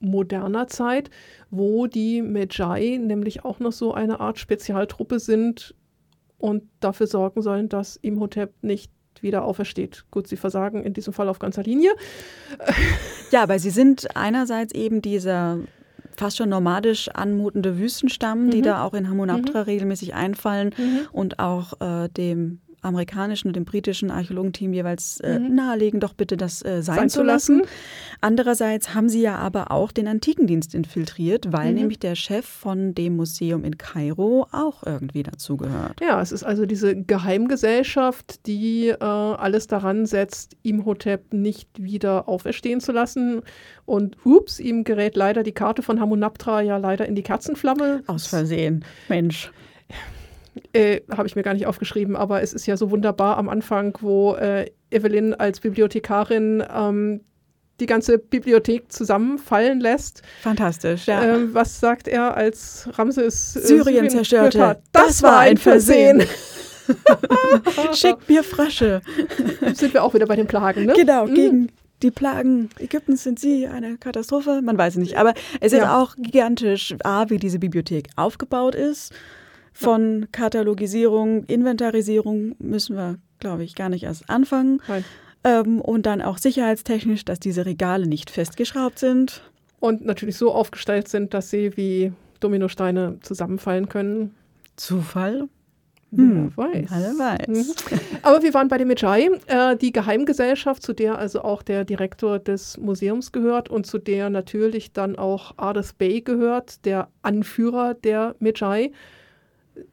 A: moderner Zeit, wo die Medjai nämlich auch noch so eine Art Spezialtruppe sind, und dafür sorgen sollen, dass Imhotep nicht wieder aufersteht. Gut, sie versagen in diesem Fall auf ganzer Linie. [LAUGHS]
B: Ja, aber sie sind einerseits eben dieser fast schon nomadisch anmutende Wüstenstamm, mhm. die da auch in Hamunaptra mhm. regelmäßig einfallen mhm. und auch äh, dem amerikanischen und dem britischen Archäologenteam jeweils äh, mhm. nahelegen, doch bitte das äh, sein, sein, zu lassen. lassen. Andererseits haben sie ja aber auch den Antikendienst infiltriert, weil mhm. nämlich der Chef von dem Museum in Kairo auch irgendwie dazugehört.
A: Ja, es ist also diese Geheimgesellschaft, die äh, alles daran setzt, Imhotep nicht wieder auferstehen zu lassen. Und ups, ihm gerät leider die Karte von Hamunaptra ja leider in die Kerzenflamme.
B: Aus Versehen, Mensch. [LAUGHS]
A: Äh, Habe ich mir gar nicht aufgeschrieben, aber es ist ja so wunderbar am Anfang, wo äh, Evelyn als Bibliothekarin ähm, die ganze Bibliothek zusammenfallen lässt.
B: Fantastisch, ja.
A: Ähm, was sagt er, als Ramses
B: äh, Syrien, Syrien zerstörte? Hat? Das, das war ein Versehen. [LAUGHS] Schickt mir Frösche. [LAUGHS]
A: Sind wir auch wieder bei den Plagen, ne?
B: Genau, mhm. gegen die Plagen Ägyptens sind sie eine Katastrophe? Man weiß es nicht. Aber es ist ja. auch gigantisch, A, wie diese Bibliothek aufgebaut ist von Katalogisierung, Inventarisierung müssen wir, glaube ich, gar nicht erst anfangen. Ähm, und dann auch sicherheitstechnisch, dass diese Regale nicht festgeschraubt sind.
A: Und natürlich so aufgestellt sind, dass sie wie Dominosteine zusammenfallen können.
B: Zufall?
A: Hm, weiß.
B: Alle weiß.
A: Mhm. Aber wir waren bei den Medjai, äh, die Geheimgesellschaft, zu der also auch der Direktor des Museums gehört und zu der natürlich dann auch Ades Bey gehört, der Anführer der Medjai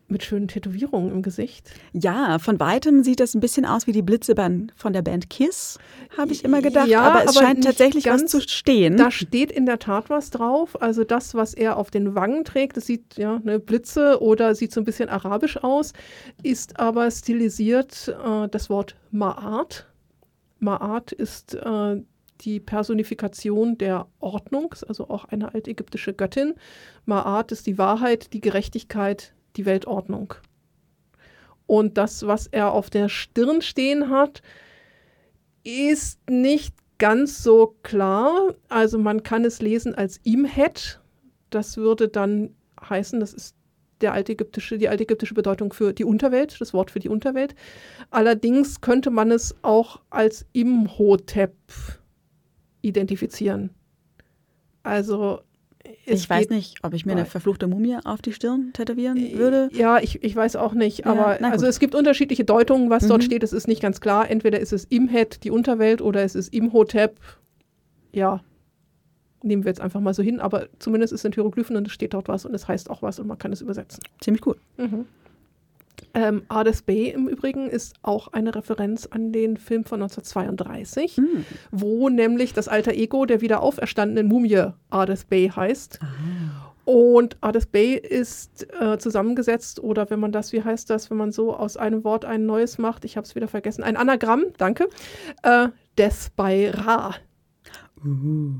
A: mit schönen Tätowierungen im Gesicht.
B: Ja, von weitem sieht das ein bisschen aus wie die Blitzebahn von der Band Kiss, habe ich immer gedacht.
A: Ja,
B: aber es
A: aber
B: scheint tatsächlich ganz, was zu stehen.
A: Da steht in der Tat was drauf. Also das, was er auf den Wangen trägt, das sieht ja ne, Blitze oder sieht so ein bisschen arabisch aus, ist aber stilisiert äh, das Wort Ma'at. Ma'at ist äh, die Personifikation der Ordnung, also auch eine altägyptische Göttin. Ma'at ist die Wahrheit, die Gerechtigkeit, die Weltordnung. Und das, was er auf der Stirn stehen hat, ist nicht ganz so klar. Also man kann es lesen als Imhet. Das würde dann heißen, das ist der altägyptische, die altägyptische Bedeutung für die Unterwelt, das Wort für die Unterwelt. Allerdings könnte man es auch als Imhotep identifizieren. Also
B: ich weiß nicht, ob ich mir eine verfluchte Mumie auf die Stirn tätowieren äh, würde.
A: Ja, ich, ich weiß auch nicht. Aber ja, also es gibt unterschiedliche Deutungen, was mhm. dort steht. Es ist nicht ganz klar. Entweder ist es Imhet, die Unterwelt, oder es ist Imhotep. Ja, nehmen wir jetzt einfach mal so hin. Aber zumindest ist in Hieroglyphen und es steht dort was und es heißt auch was und man kann es übersetzen.
B: Ziemlich cool.
A: Mhm. Ähm, Hades Bay im Übrigen ist auch eine Referenz an den Film von 1932, mhm. wo nämlich das alter Ego der wieder auferstandenen Mumie Hades Bay heißt. Ah. Und Hades Bay ist äh, zusammengesetzt, oder wenn man das, wie heißt das, wenn man so aus einem Wort ein neues macht, ich habe es wieder vergessen, ein Anagramm, danke, äh, Death by Ra. Uh.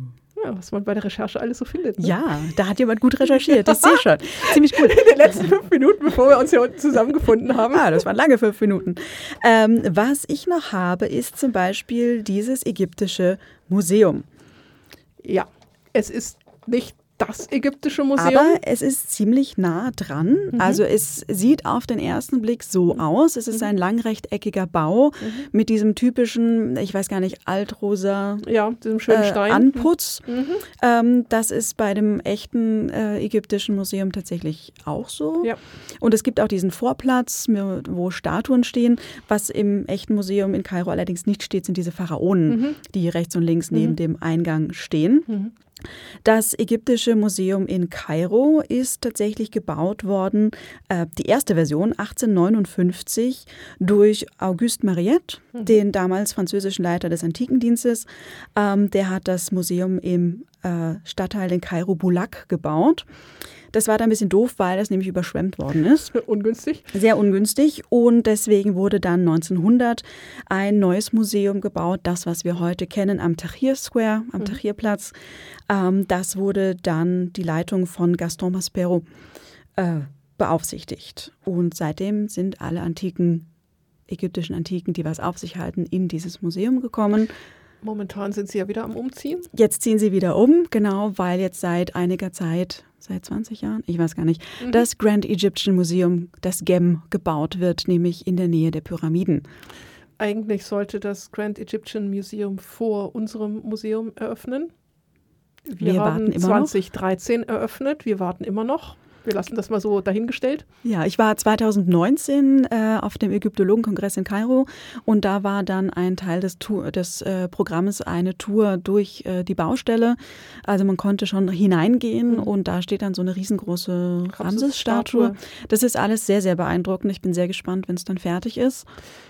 A: Ja, was man bei der Recherche alles so findet.
B: Ne? Ja, da hat jemand gut recherchiert, das [LAUGHS] sehe ich schon. Ziemlich gut.
A: In den letzten fünf Minuten, bevor wir uns hier unten zusammengefunden haben.
B: Ah, das waren lange fünf Minuten. Ähm, was ich noch habe, ist zum Beispiel dieses ägyptische Museum.
A: Ja, es ist nicht das ägyptische Museum.
B: Aber es ist ziemlich nah dran. Mhm. Also es sieht auf den ersten Blick so mhm. aus. Es ist mhm. ein langrechteckiger Bau mhm. mit diesem typischen, ich weiß gar nicht, altrosa
A: ja, diesem schönen äh, Stein.
B: Anputz. Mhm. Ähm, das ist bei dem echten äh, ägyptischen Museum tatsächlich auch so.
A: Ja.
B: Und es gibt auch diesen Vorplatz, wo Statuen stehen. Was im echten Museum in Kairo allerdings nicht steht, sind diese Pharaonen, mhm. die rechts und links neben dem Eingang stehen. Das Ägyptische Museum in Kairo ist tatsächlich gebaut worden, äh, die erste Version 1859 durch Auguste Mariette, mhm. den damals französischen Leiter des Antikendienstes. Ähm, der hat das Museum im äh, Stadtteil in Kairo Boulak gebaut. Das war da ein bisschen doof, weil das nämlich überschwemmt worden ist. [LAUGHS]
A: Ungünstig.
B: Sehr ungünstig. Und deswegen wurde dann 1900 ein neues Museum gebaut, das, was wir heute kennen am Tahrir Square, am mhm. Tahrirplatz. Ähm, das wurde dann die Leitung von Gaston Maspero äh, beaufsichtigt. Und seitdem sind alle antiken, ägyptischen Antiken, die was auf sich halten, in dieses Museum gekommen.
A: Momentan sind sie ja wieder am Umziehen.
B: Jetzt ziehen sie wieder um, genau, weil jetzt seit einiger Zeit, seit 20 Jahren, ich weiß gar nicht, mhm. das Grand Egyptian Museum, das GEM, gebaut wird, nämlich in der Nähe der Pyramiden.
A: Eigentlich sollte das Grand Egyptian Museum vor unserem Museum eröffnen. Wir, Wir haben 2013 noch. eröffnet, wir warten immer noch. Wir lassen das mal so dahingestellt.
B: Ja, ich war 2019 äh, auf dem Ägyptologenkongress in Kairo und da war dann ein Teil des, des äh, Programmes eine Tour durch äh, die Baustelle. Also man konnte schon hineingehen mhm. und da steht dann so eine riesengroße Ramses-Statue. Das ist alles sehr, sehr beeindruckend. Ich bin sehr gespannt, wenn es dann fertig ist.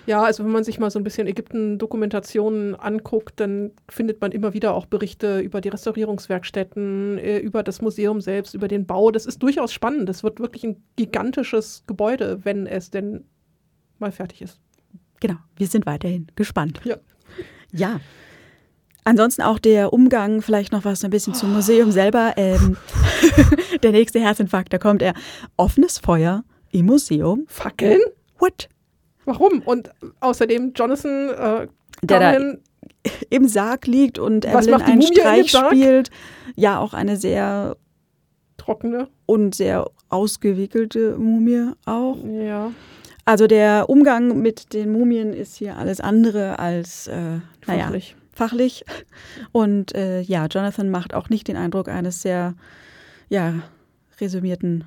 A: Ja, also wenn man sich mal so ein bisschen Ägypten-Dokumentationen anguckt, dann findet man immer wieder auch Berichte über die Restaurierungswerkstätten, äh, über das Museum selbst, über den Bau. Das ist durchaus spannend spannend. Es wird wirklich ein gigantisches Gebäude, wenn es denn mal fertig ist.
B: Genau, wir sind weiterhin gespannt.
A: Ja.
B: Ja. Ansonsten auch der Umgang, vielleicht noch was ein bisschen zum Museum selber. Ähm, [LAUGHS] der nächste Herzinfarkt, da kommt er. Offenes Feuer im Museum.
A: Fackeln?
B: What?
A: Warum? Und außerdem Jonathan, äh,
B: der da im Sarg liegt und Evelyn einen Streich spielt. Ja, auch eine sehr
A: trockene.
B: Und sehr ausgewickelte Mumie auch.
A: Ja.
B: Also der Umgang mit den Mumien ist hier alles andere als äh, naja, fachlich. fachlich. Und äh, ja, Jonathan macht auch nicht den Eindruck eines sehr ja, resümierten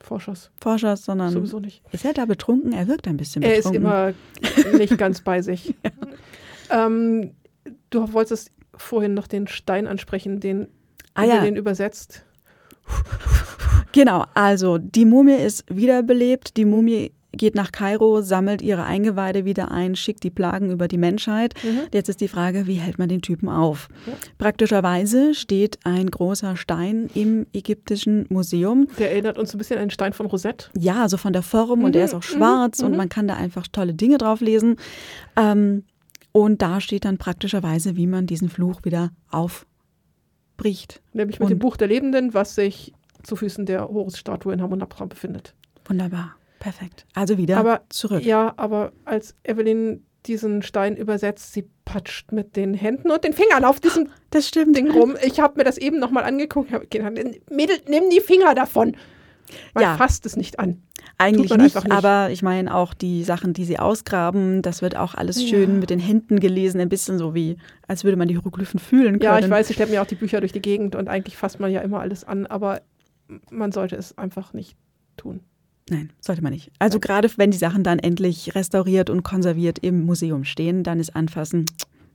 A: Forschers.
B: Forschers, sondern
A: Sowieso nicht.
B: ist er da betrunken? Er wirkt ein bisschen betrunken.
A: Er ist immer nicht ganz bei sich. [LAUGHS] ja. ähm, du wolltest vorhin noch den Stein ansprechen, den ah, ja. den übersetzt. [LAUGHS]
B: Genau, also die Mumie ist wiederbelebt. Die Mumie geht nach Kairo, sammelt ihre Eingeweide wieder ein, schickt die Plagen über die Menschheit. Mhm. Jetzt ist die Frage, wie hält man den Typen auf? Ja. Praktischerweise steht ein großer Stein im ägyptischen Museum.
A: Der erinnert uns ein bisschen an den Stein von Rosette.
B: Ja, so von der Form mhm. und der ist auch schwarz mhm. und man kann da einfach tolle Dinge drauf lesen. Ähm, und da steht dann praktischerweise, wie man diesen Fluch wieder auf bricht.
A: Nämlich mit und dem Buch der Lebenden, was sich zu Füßen der Horus-Statue in Hamunaptra befindet.
B: Wunderbar, perfekt. Also wieder
A: aber,
B: zurück.
A: Ja, aber als Evelyn diesen Stein übersetzt, sie patscht mit den Händen und den Fingern auf diesem [GASPS]
B: das stimmt.
A: Ding rum. Ich habe mir das eben nochmal angeguckt. Mädel, nimm die Finger davon. Man ja. fasst es nicht an.
B: Eigentlich nicht, nicht, aber ich meine auch die Sachen, die sie ausgraben, das wird auch alles ja. schön mit den Händen gelesen, ein bisschen so wie, als würde man die Hieroglyphen fühlen können.
A: Ja, ich weiß, ich schleppe mir auch die Bücher durch die Gegend und eigentlich fasst man ja immer alles an, aber man sollte es einfach nicht tun.
B: Nein, sollte man nicht. Also gerade wenn die Sachen dann endlich restauriert und konserviert im Museum stehen, dann ist Anfassen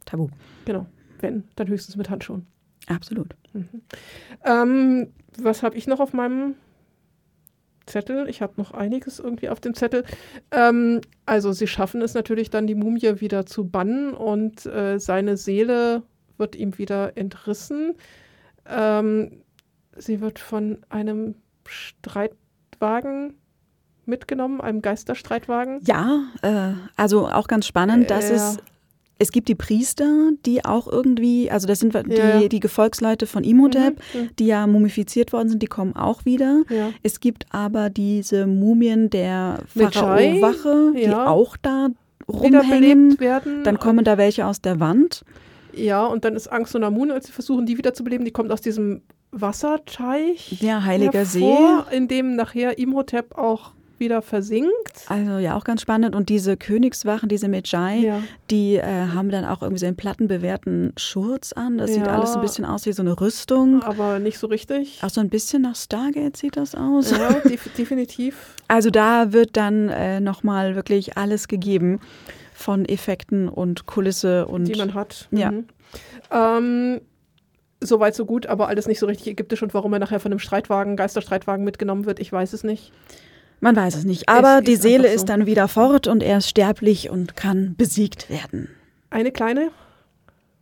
B: tabu.
A: Genau, wenn, dann höchstens mit Handschuhen.
B: Absolut.
A: Mhm. Ähm, was habe ich noch auf meinem Zettel. Ich habe noch einiges irgendwie auf dem Zettel. Ähm, also sie schaffen es natürlich dann, die Mumie wieder zu bannen und äh, seine Seele wird ihm wieder entrissen. Ähm, sie wird von einem Streitwagen mitgenommen, einem Geisterstreitwagen.
B: Ja, äh, also auch ganz spannend, dass äh, es es gibt die Priester, die auch irgendwie, also das sind die, ja. die Gefolgsleute von Imhotep, mhm. die ja mumifiziert worden sind, die kommen auch wieder.
A: Ja.
B: Es gibt aber diese Mumien der Pharao-Wache, ja. die auch da rumhängen.
A: Werden.
B: Dann kommen da welche aus der Wand.
A: Ja, und dann ist Angst und Amun, als sie versuchen, die wiederzubeleben, die kommt aus diesem Wasserteich.
B: Ja, Heiliger hervor,
A: See. In dem nachher Imhotep auch wieder versinkt.
B: Also ja, auch ganz spannend. Und diese Königswachen, diese Medjai, ja. die äh, haben dann auch irgendwie so einen plattenbewehrten Schurz an. Das ja. sieht alles ein bisschen aus wie so eine Rüstung.
A: Aber nicht so richtig.
B: Auch so ein bisschen nach Stargate sieht das aus.
A: Ja, [LAUGHS] def definitiv.
B: Also da wird dann äh, nochmal wirklich alles gegeben von Effekten und Kulisse und.
A: Die man hat.
B: Ja.
A: Mhm. Ähm, Soweit so gut, aber alles nicht so richtig ägyptisch und warum er nachher von einem Streitwagen, Geisterstreitwagen mitgenommen wird, ich weiß es nicht.
B: Man weiß es nicht. Aber es die Seele so. ist dann wieder fort und er ist sterblich und kann besiegt werden.
A: Eine kleine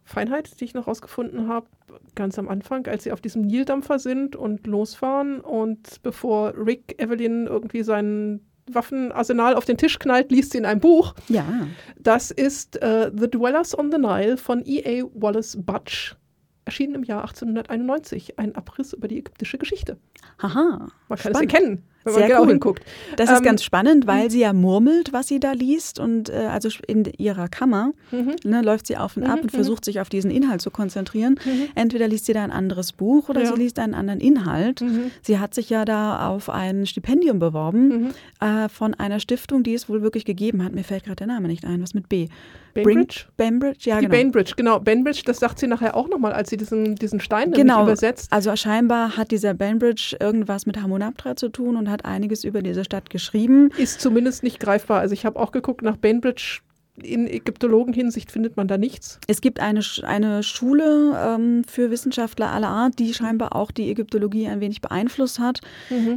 A: Feinheit, die ich noch rausgefunden habe, ganz am Anfang, als sie auf diesem Nildampfer sind und losfahren und bevor Rick Evelyn irgendwie sein Waffenarsenal auf den Tisch knallt, liest sie in einem Buch.
B: Ja.
A: Das ist uh, The Dwellers on the Nile von E.A. Wallace Butch erschienen im Jahr 1891. Ein Abriss über die ägyptische Geschichte.
B: Haha.
A: Man kann spannend. es erkennen. Wenn man
B: Sehr
A: genau
B: cool.
A: hinguckt.
B: Das ist
A: Ähm,
B: ganz spannend, weil sie ja murmelt, was sie da liest und äh, also in ihrer Kammer
A: Mhm.
B: ne, läuft sie auf und ab und versucht sich auf diesen Inhalt zu konzentrieren. Entweder liest sie da ein anderes Buch oder
A: Mhm. Ja.
B: sie liest einen anderen Inhalt.
A: Mhm.
B: Sie hat sich ja da auf ein Stipendium beworben äh, von einer Stiftung, die es wohl wirklich gegeben hat. Mir fällt gerade der Name nicht ein. Was mit B?
A: Bainbridge?
B: Bainbridge, ja
A: Die
B: genau.
A: Bainbridge, genau. Bainbridge, das sagt sie nachher auch nochmal, als sie diesen, diesen Stein
B: Genau,
A: übersetzt.
B: also scheinbar hat dieser Bainbridge irgendwas mit Hamunaptra zu tun und hat einiges über diese Stadt geschrieben.
A: Ist zumindest nicht greifbar. Also ich habe auch geguckt nach Bainbridge. In Ägyptologen-Hinsicht findet man da nichts.
B: Es gibt eine, eine Schule ähm, für Wissenschaftler aller Art, die scheinbar auch die Ägyptologie ein wenig beeinflusst hat.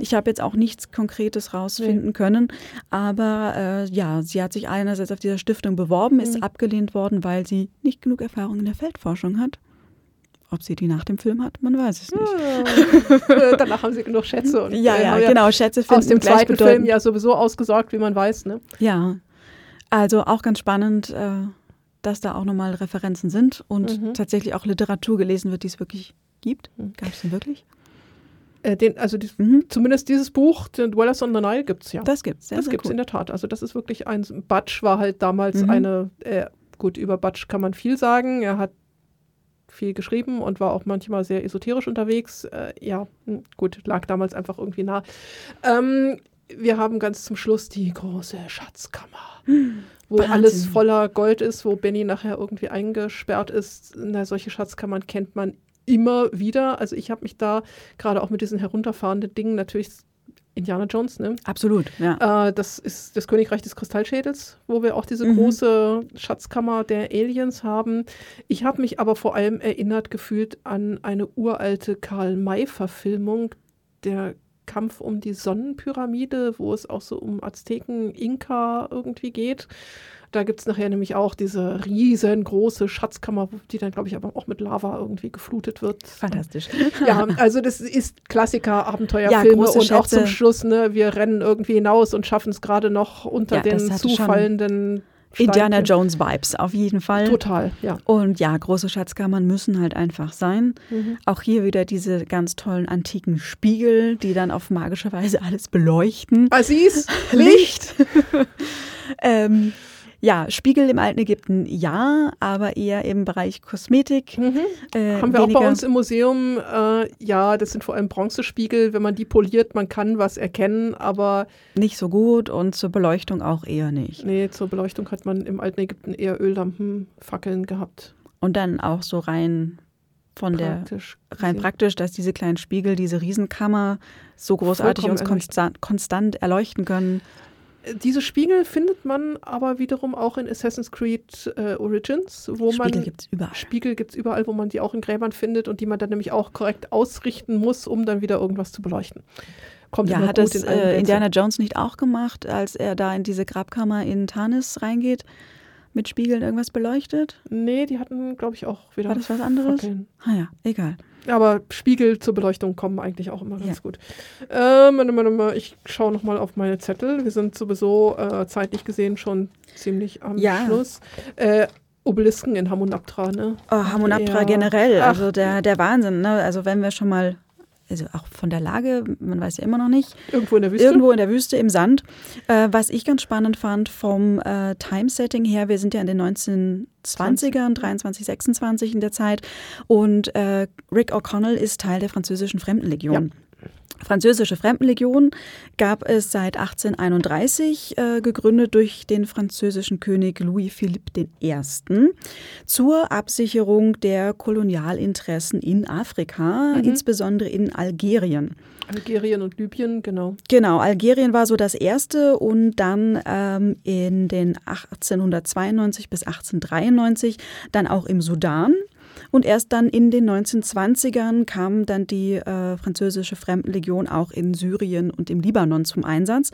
B: Ich habe jetzt auch nichts Konkretes rausfinden können, aber äh, ja, sie hat sich einerseits auf dieser Stiftung beworben, ist abgelehnt worden, weil sie nicht genug Erfahrung in der Feldforschung hat. Ob sie die nach dem Film hat, man weiß es nicht.
A: Äh, [LAUGHS] Danach haben sie genug Schätze. Und,
B: Ja,
A: äh,
B: ja, genau, Schätze finden
A: Aus dem zweiten Film ja sowieso ausgesorgt, wie man weiß. Ne?
B: Ja, also auch ganz spannend, äh, dass da auch nochmal Referenzen sind und
A: Mhm.
B: tatsächlich auch Literatur gelesen wird, die es wirklich gibt. Gab es denn wirklich?
A: Äh, den, also die,
B: Mhm.
A: zumindest dieses Buch, The Dwellers on the Nile, gibt es ja.
B: Das gibt's. Sehr,
A: das
B: sehr
A: gibt es
B: cool.
A: in der Tat. Also das ist wirklich ein, Batsch war halt damals
B: Mhm.
A: eine, äh, gut, über Batsch kann man viel sagen. Er hat viel geschrieben und war auch manchmal sehr esoterisch unterwegs. Äh, ja, hm, gut, lag damals einfach irgendwie nah. Ähm, wir haben ganz zum Schluss die große Schatzkammer, wo
B: Wahnsinn.
A: alles voller Gold ist, wo Benny nachher irgendwie eingesperrt ist. Na, solche Schatzkammern kennt man immer wieder. Also ich habe mich da gerade auch mit diesen herunterfahrenden Dingen natürlich Indiana Jones, ne?
B: Absolut, ja.
A: Äh, das ist das Königreich des Kristallschädels, wo wir auch diese
B: Mhm.
A: große Schatzkammer der Aliens haben. Ich habe mich aber vor allem erinnert gefühlt an eine uralte Karl-May-Verfilmung, der Kampf um die Sonnenpyramide, wo es auch so um Azteken, Inka irgendwie geht. Da gibt es nachher nämlich auch diese riesengroße Schatzkammer, die dann, glaube ich, aber auch mit Lava irgendwie geflutet wird.
B: Fantastisch. [LAUGHS]
A: Ja, also das ist Klassiker,
B: Ja,
A: Abenteuerfilme
B: große
A: und auch zum. Schluss, ne, wir rennen irgendwie hinaus und schaffen es gerade noch unter
B: Ja,
A: den zufallenden
B: Indiana. Jones Vibes, auf jeden Fall.
A: Total, ja.
B: Und ja, große Schatzkammern müssen halt einfach sein.
A: Mhm.
B: Auch hier wieder diese ganz tollen antiken Spiegel, die dann auf magische Weise alles beleuchten.
A: Aziz, [LAUGHS] Licht. [LAUGHS]
B: Ähm, ja, Spiegel im alten Ägypten ja, aber eher im Bereich Kosmetik. Äh,
A: Mhm. Haben wir auch
B: weniger-
A: bei uns im Museum, äh, ja, das sind vor allem Bronzespiegel, wenn man die poliert, man kann was erkennen, aber
B: nicht so gut und zur Beleuchtung auch eher nicht.
A: nee, zur Beleuchtung hat man im alten Ägypten eher Öllampen, Fackeln gehabt.
B: Und dann auch so rein von der
A: Praktisch.
B: rein
A: gesehen.
B: praktisch, dass diese kleinen Spiegel, diese Riesenkammer so großartig uns
A: erleuchten.
B: konstant, konstant erleuchten können.
A: Diese Spiegel findet man aber wiederum auch in Assassin's Creed äh, Origins, wo man
B: Spiegel gibt es überall.
A: Spiegel gibt es überall, wo man die auch in Gräbern findet und die man dann nämlich auch korrekt ausrichten muss, um dann wieder irgendwas zu beleuchten. Kommt
B: Ja, hat das
A: in
B: äh. Indiana Jones nicht auch gemacht, als er da in diese Grabkammer in Tarnis reingeht, mit Spiegeln irgendwas beleuchtet?
A: Nee, die hatten, glaube ich, auch wieder
B: War das was anderes?
A: Fackeln.
B: Ah ja, egal.
A: Aber Spiegel zur Beleuchtung kommen eigentlich auch immer ganz
B: Ja.
A: gut. Ähm, ich schaue nochmal auf meine Zettel. Wir sind sowieso äh, zeitlich gesehen schon ziemlich am
B: Ja.
A: Schluss. Äh, Obelisken in Hamunaptra, ne?
B: Oh, Hamunaptra
A: Ja.
B: generell, also der, der Wahnsinn. Ne? Also wenn wir schon mal, also auch von der Lage, man weiß ja immer noch nicht,
A: Irgendwo in der Wüste.
B: irgendwo in der Wüste im Sand. Äh, was ich ganz spannend fand vom äh, Time-Setting her, wir sind ja in den 1920ern, 23, 26 in der Zeit und äh, Rick O'Connell ist Teil der französischen Fremdenlegion. Französische Fremdenlegion gab es seit 1831, äh, gegründet durch den französischen König Louis Philippe I. zur Absicherung der Kolonialinteressen in Afrika, insbesondere in Algerien.
A: Algerien und Libyen, genau.
B: Genau, Algerien war so das erste und dann ähm, in den 1892 bis 1893 dann auch im Sudan. Und erst dann in den 1920ern kam dann die äh, französische Fremdenlegion auch in Syrien und im Libanon zum Einsatz.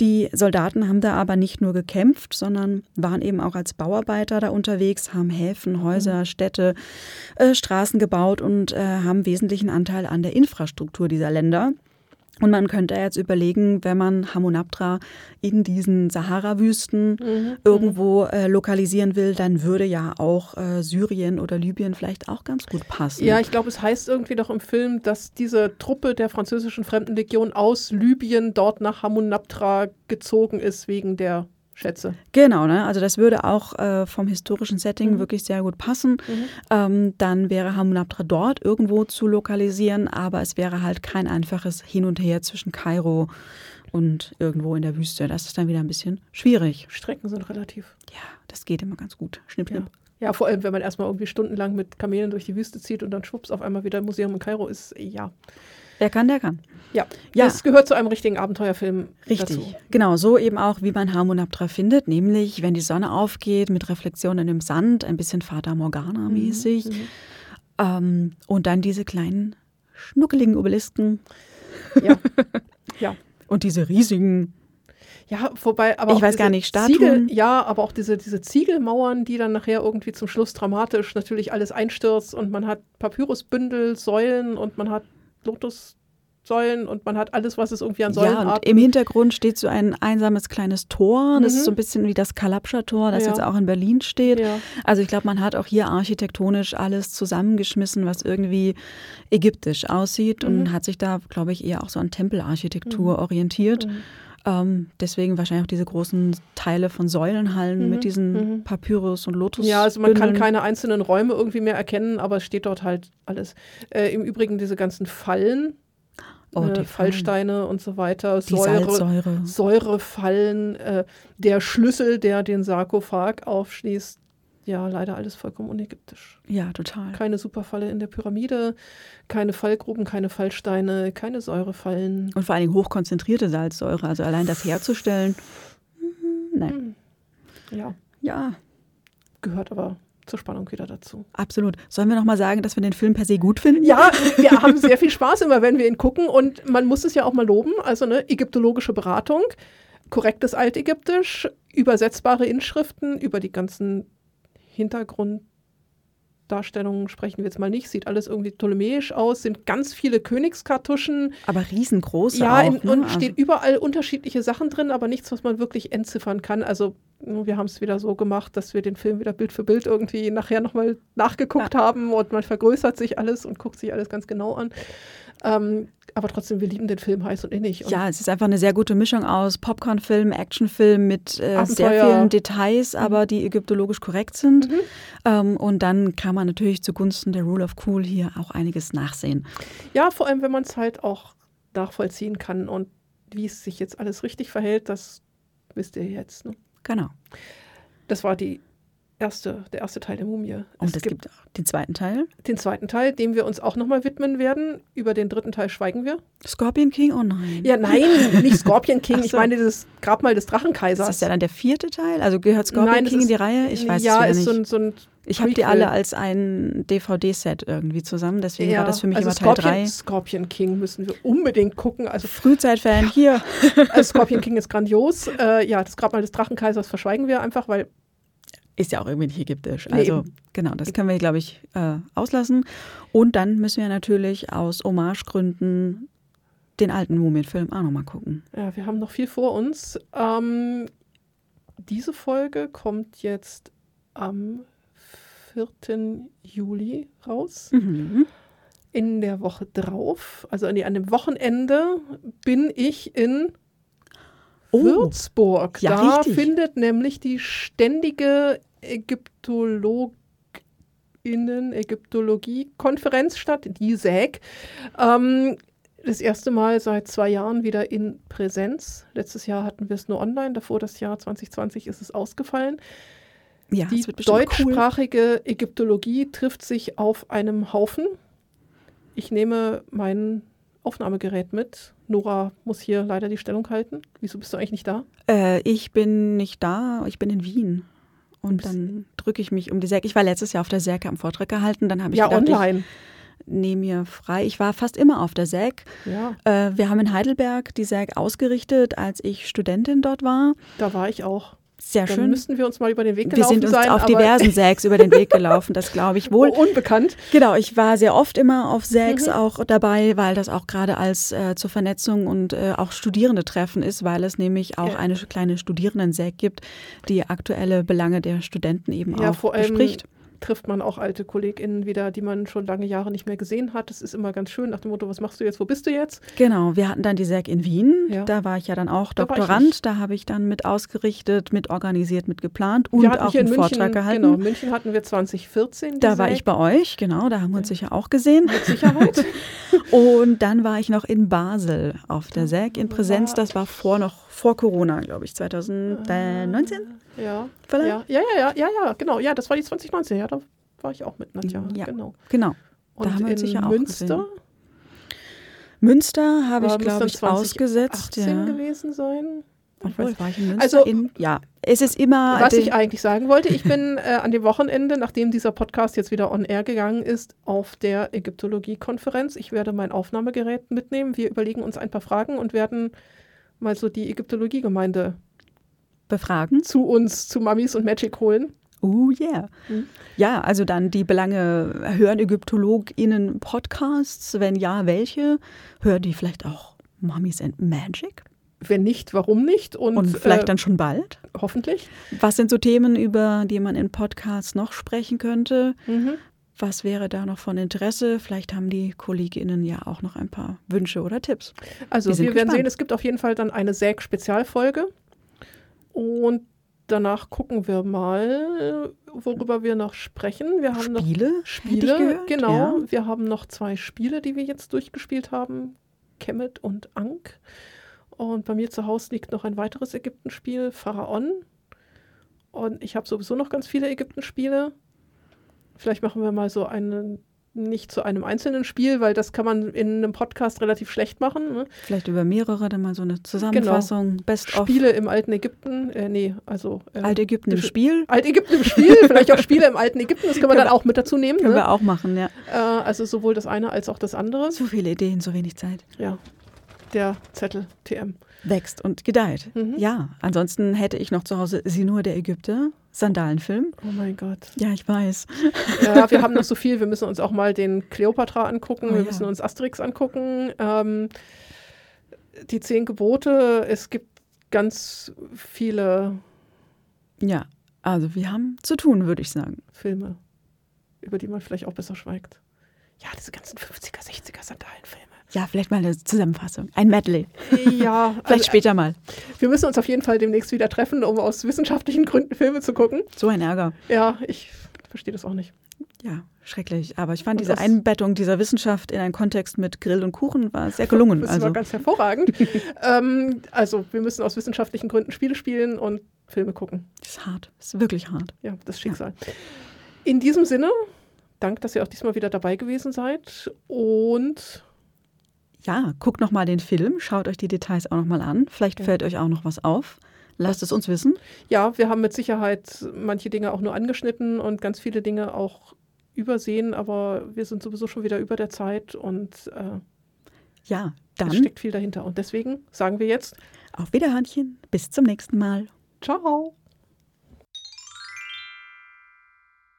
B: Die Soldaten haben da aber nicht nur gekämpft, sondern waren eben auch als Bauarbeiter da unterwegs, haben Häfen, Häuser, Städte, äh, Straßen gebaut und äh, haben wesentlichen Anteil an der Infrastruktur dieser Länder. Und man könnte jetzt überlegen, wenn man Hamunaptra in diesen Sahara-Wüsten mhm. irgendwo äh, lokalisieren will, dann würde ja auch äh, Syrien oder Libyen vielleicht auch ganz gut passen.
A: Ja, ich glaube, es heißt irgendwie doch im Film, dass diese Truppe der französischen Fremdenlegion aus Libyen dort nach Hamunaptra gezogen ist wegen der Schätze.
B: Genau, ne? also das würde auch äh, vom historischen Setting mhm. wirklich sehr gut passen. Mhm. Ähm, dann wäre Hamunaptra dort irgendwo zu lokalisieren, aber es wäre halt kein einfaches Hin und Her zwischen Kairo und irgendwo in der Wüste. Das ist dann wieder ein bisschen schwierig.
A: Strecken sind relativ.
B: Ja, das geht immer ganz gut. Schnipp, schnipp.
A: Ja. ja vor allem, wenn man erstmal irgendwie stundenlang mit Kamelen durch die Wüste zieht und dann schwupps auf einmal wieder im Museum in Kairo ist, ja.
B: Wer kann, der kann.
A: Ja, ja. das gehört zu einem richtigen Abenteuerfilm.
B: Richtig,
A: dazu.
B: genau, so eben auch, wie man Harmonaptra findet, nämlich wenn die Sonne aufgeht mit Reflexionen im Sand, ein bisschen Fata Morgana-mäßig. Mhm, mhm. ähm, und dann diese kleinen schnuckeligen Obelisken.
A: Ja. [LAUGHS] ja.
B: Und diese riesigen
A: ja, wobei, aber
B: ich weiß gar nicht,
A: Statuen. Ziegel, ja, aber auch diese, diese Ziegelmauern, die dann nachher irgendwie zum Schluss dramatisch natürlich alles einstürzt und man hat Papyrusbündel, Säulen und man hat Lotussäulen und man hat alles, was es irgendwie an Säulen
B: Ja, und im Hintergrund steht so ein einsames kleines Tor. Das mhm. ist so ein bisschen wie das Kalabscha-Tor, das ja. jetzt auch in Berlin steht. Ja. Also ich glaube, man hat auch hier architektonisch alles zusammengeschmissen, was irgendwie ägyptisch aussieht mhm. und hat sich da, glaube ich, eher auch so an Tempelarchitektur mhm. orientiert. Ähm, deswegen wahrscheinlich auch diese großen Teile von Säulenhallen mhm, mit diesen mhm. Papyrus und Lotus.
A: Ja, also man kann keine einzelnen Räume irgendwie mehr erkennen, aber es steht dort halt alles. Äh, Im Übrigen diese ganzen Fallen, Oh, äh, Fallsteine und so weiter,
B: die Säure,
A: Säurefallen, äh, der Schlüssel, der den Sarkophag aufschließt, ja, leider alles vollkommen unägyptisch.
B: Ja, total.
A: Keine Superfalle in der Pyramide, keine Fallgruben, keine Fallsteine, keine Säurefallen.
B: Und vor allen Dingen hochkonzentrierte Salzsäure, also allein das herzustellen. Mhm, nein.
A: Hm. Ja.
B: Ja.
A: Gehört aber zur Spannung wieder dazu.
B: Absolut. Sollen wir noch mal sagen, dass wir den Film per se gut finden?
A: Ja, [LAUGHS] wir haben sehr viel Spaß immer, wenn wir ihn gucken und man muss es ja auch mal loben. Also eine ägyptologische Beratung, korrektes Altägyptisch, übersetzbare Inschriften über die ganzen Hintergrunddarstellungen sprechen wir jetzt mal nicht. Sieht alles irgendwie ptolemäisch aus, sind ganz viele Königskartuschen.
B: Aber riesengroße
A: Ja,
B: auch,
A: ne? und also steht überall unterschiedliche Sachen drin, aber nichts, was man wirklich entziffern kann. Also wir haben es wieder so gemacht, dass wir den Film wieder Bild für Bild irgendwie nachher nochmal nachgeguckt ja. haben und man vergrößert sich alles und guckt sich alles ganz genau an. Ähm, aber trotzdem, wir lieben den Film heiß und innig. Und
B: ja, es ist einfach eine sehr gute Mischung aus Popcorn-Film, Actionfilm mit äh, sehr vielen Details, mhm. aber die ägyptologisch korrekt sind. Mhm. Ähm, und dann kann man natürlich zugunsten der Rule of Cool hier auch einiges nachsehen.
A: Ja, vor allem, wenn man es halt auch nachvollziehen kann und wie es sich jetzt alles richtig verhält, das wisst ihr jetzt. Ne?
B: Genau.
A: Das war die erste, der erste Teil der Mumie.
B: Und es, es gibt, gibt, den zweiten Teil?
A: Den zweiten Teil, dem wir uns auch nochmal widmen werden. Über den dritten Teil schweigen wir.
B: Scorpion King? Oh nein.
A: Ja, nein, nicht Scorpion King. so. Ich meine das Grabmal des Drachenkaisers.
B: Ist das ja dann der vierte Teil? Also gehört Scorpion nein, King ist, in die Reihe? Ich weiß ja, es
A: ja nicht. So ein, so ein
B: ich habe die alle als ein DVD-Set irgendwie zusammen, deswegen ja, war das für mich
A: also
B: immer Teil
A: Scorpion,
B: 3.
A: Scorpion King müssen wir unbedingt gucken. Also
B: Frühzeitfan hier.
A: also Scorpion King ist grandios. Äh, ja, das Grabmal des Drachenkaisers verschweigen wir einfach, weil
B: ist ja auch irgendwie nicht ägyptisch. Also nee, genau, das können wir, glaube ich, äh, auslassen. Und dann müssen wir natürlich aus Hommagegründen den alten Mumienfilm auch nochmal gucken.
A: Ja, wir haben noch viel vor uns. Ähm, diese Folge kommt jetzt am 4. Juli raus. Mhm. In der Woche drauf, also an dem Wochenende, bin ich in oh, Würzburg. Ja, da richtig. findet nämlich die ständige Ägyptologinnen, Ägyptologie-Konferenz statt, die SÄG. Ähm, das erste Mal seit zwei Jahren wieder in Präsenz. Letztes Jahr hatten wir es nur online, davor das Jahr 2020 ist es ausgefallen. Ja, die deutschsprachige cool. Ägyptologie trifft sich auf einem Haufen. Ich nehme mein Aufnahmegerät mit. Nora muss hier leider die Stellung halten. Wieso bist du eigentlich nicht da?
B: Äh, ich bin nicht da, ich bin in Wien. Und dann drücke ich mich um die Säge. Ich war letztes Jahr auf der Säge am Vortrag gehalten. Dann habe ich
A: ja,
B: gedacht,
A: online.
B: Ich nehme mir frei. Ich war fast immer auf der SÄG.
A: Ja.
B: Äh, wir haben in Heidelberg die SÄG ausgerichtet, als ich Studentin dort war.
A: Da war ich auch.
B: Sehr
A: Dann
B: schön.
A: müssten wir uns mal über den Weg
B: Wir
A: gelaufen
B: sind uns
A: sein.
B: auf diversen Sägs über den Weg gelaufen, das glaube ich [LAUGHS] wohl.
A: Unbekannt.
B: Genau, ich war sehr oft immer auf Sägs
A: Mhm.
B: auch dabei, weil das auch gerade als äh, zur Vernetzung und äh, auch Studierende-Treffen ist, weil es nämlich auch
A: Ja.
B: eine kleine Studierenden-Säg gibt, die aktuelle Belange der Studenten eben
A: Ja,
B: auch
A: vor allem
B: bespricht.
A: Trifft man auch alte KollegInnen wieder, die man schon lange Jahre nicht mehr gesehen hat. Das ist immer ganz schön nach dem Motto, was machst du jetzt, wo bist du jetzt?
B: Genau, wir hatten dann die SEG in Wien.
A: Ja.
B: Da war ich ja dann auch
A: Da
B: Doktorand.
A: nicht.
B: Da habe ich dann mit ausgerichtet, mit organisiert, mit geplant und auch einen
A: in München,
B: Vortrag gehalten.
A: genau, München hatten wir 2014. die
B: Da war ich bei euch, genau, da haben wir uns sicher auch gesehen.
A: mit Sicherheit. [LAUGHS]
B: Und dann war ich noch in Basel auf der SEG in Präsenz. Das war vor noch vor Corona, glaube ich, 2019.
A: ja.
B: Vielleicht?
A: ja, ja, ja, ja, ja, genau. Ja, das war die 2019. Ja, da war ich auch mit Nadja.
B: Ja.
A: Genau.
B: Genau.
A: Und
B: Da haben wir uns sicher auch
A: Münster
B: gesehen. Münster habe ich, glaube ich, ausgesetzt.
A: 2018
B: Ja.
A: gewesen sein.
B: War ich in Münster?
A: Also-
B: in, ja, es ist immer.
A: Was ich eigentlich sagen wollte, ich bin [LAUGHS] äh, an dem Wochenende, nachdem dieser Podcast jetzt wieder on air gegangen ist, auf der Ägyptologie-Konferenz. Ich werde mein Aufnahmegerät mitnehmen. Wir überlegen uns ein paar Fragen und werden mal so die Ägyptologie-Gemeinde
B: befragen.
A: zu uns, zu Mamis und Magic holen.
B: Oh yeah.
A: Mhm.
B: Ja, also dann die Belange, hören ÄgyptologInnen Podcasts? Wenn ja, welche? Hören die vielleicht auch Mummies and Magic?
A: Wenn nicht, warum nicht? Und,
B: Und, vielleicht
A: äh,
B: dann schon bald?
A: hoffentlich.
B: Was sind so Themen, über die man in Podcasts noch sprechen könnte?
A: Mhm.
B: Was wäre da noch von Interesse? Vielleicht haben die KollegInnen ja auch noch ein paar Wünsche oder Tipps.
A: Also
B: Wir
A: wir werden
B: gespannt.
A: sehen, es gibt auf jeden Fall dann eine SÄG-Spezialfolge. Und danach gucken wir mal, worüber wir noch sprechen. Wir haben noch
B: Spiele? hätte
A: Spiele, genau.
B: Ja.
A: Wir haben noch zwei Spiele, die wir jetzt durchgespielt haben. Kemet und Ankh. Und bei mir zu Hause liegt noch ein weiteres Ägyptenspiel, Pharaon. Und ich habe sowieso noch ganz viele Ägyptenspiele. Vielleicht machen wir mal so einen, nicht zu einem einzelnen Spiel, weil das kann man in einem Podcast relativ schlecht machen. Ne?
B: Vielleicht über mehrere, dann mal so eine Zusammenfassung. Best of
A: Spiele im alten Ägypten, äh, nee, also äh,
B: Altägypten im Spiel.
A: Altägypten im Spiel, vielleicht auch Spiele im alten Ägypten, das können wir dann auch mit dazu nehmen.
B: Können
A: Ne?
B: wir auch machen, ja.
A: Äh, also sowohl das eine als auch das andere.
B: So viele Ideen, so wenig Zeit.
A: Ja, der Zettel TM.
B: Wächst und gedeiht.
A: Mhm.
B: Ja, ansonsten hätte ich noch zu Hause Sinur der Ägypter, Sandalenfilm.
A: Oh mein Gott.
B: Ja, ich weiß.
A: Ja, wir haben noch so viel. Wir müssen uns auch mal den Kleopatra angucken.
B: Oh
A: wir
B: ja.
A: müssen uns Asterix angucken. Ähm, die zehn Gebote. Es gibt ganz viele
B: Ja, also wir haben zu tun, würde ich sagen.
A: Filme, über die man vielleicht auch besser schweigt. Ja, diese ganzen 50er, 60er Sandalenfilme.
B: Ja, vielleicht mal eine Zusammenfassung. Ein Medley.
A: Ja, [LAUGHS]
B: Vielleicht
A: also,
B: später mal.
A: wir müssen uns auf jeden Fall demnächst wieder treffen, um aus wissenschaftlichen Gründen Filme zu gucken.
B: So ein Ärger.
A: Ja, ich verstehe das auch nicht.
B: Ja, schrecklich. Aber ich fand
A: Und
B: diese Einbettung dieser Wissenschaft in einen Kontext mit Grill und Kuchen war sehr gelungen.
A: Das
B: Also
A: war ganz hervorragend. [LAUGHS] ähm, also, wir müssen aus wissenschaftlichen Gründen Spiele spielen und Filme gucken.
B: das ist hart. Das ist wirklich hart.
A: Ja, das Schicksal. In diesem Sinne, danke, dass ihr auch diesmal wieder dabei gewesen seid. Und
B: Ja, guckt noch mal den Film, schaut euch die Details auch noch mal an. Vielleicht
A: Ja.
B: fällt euch auch noch was auf. Lasst es uns wissen.
A: ja, wir haben mit Sicherheit manche Dinge auch nur angeschnitten und ganz viele Dinge auch übersehen, aber wir sind sowieso schon wieder über der Zeit und äh,
B: Ja,
A: es
B: dann
A: steckt viel dahinter. Und deswegen sagen wir jetzt
B: auf Wiederhörnchen. Bis zum nächsten Mal.
A: Ciao.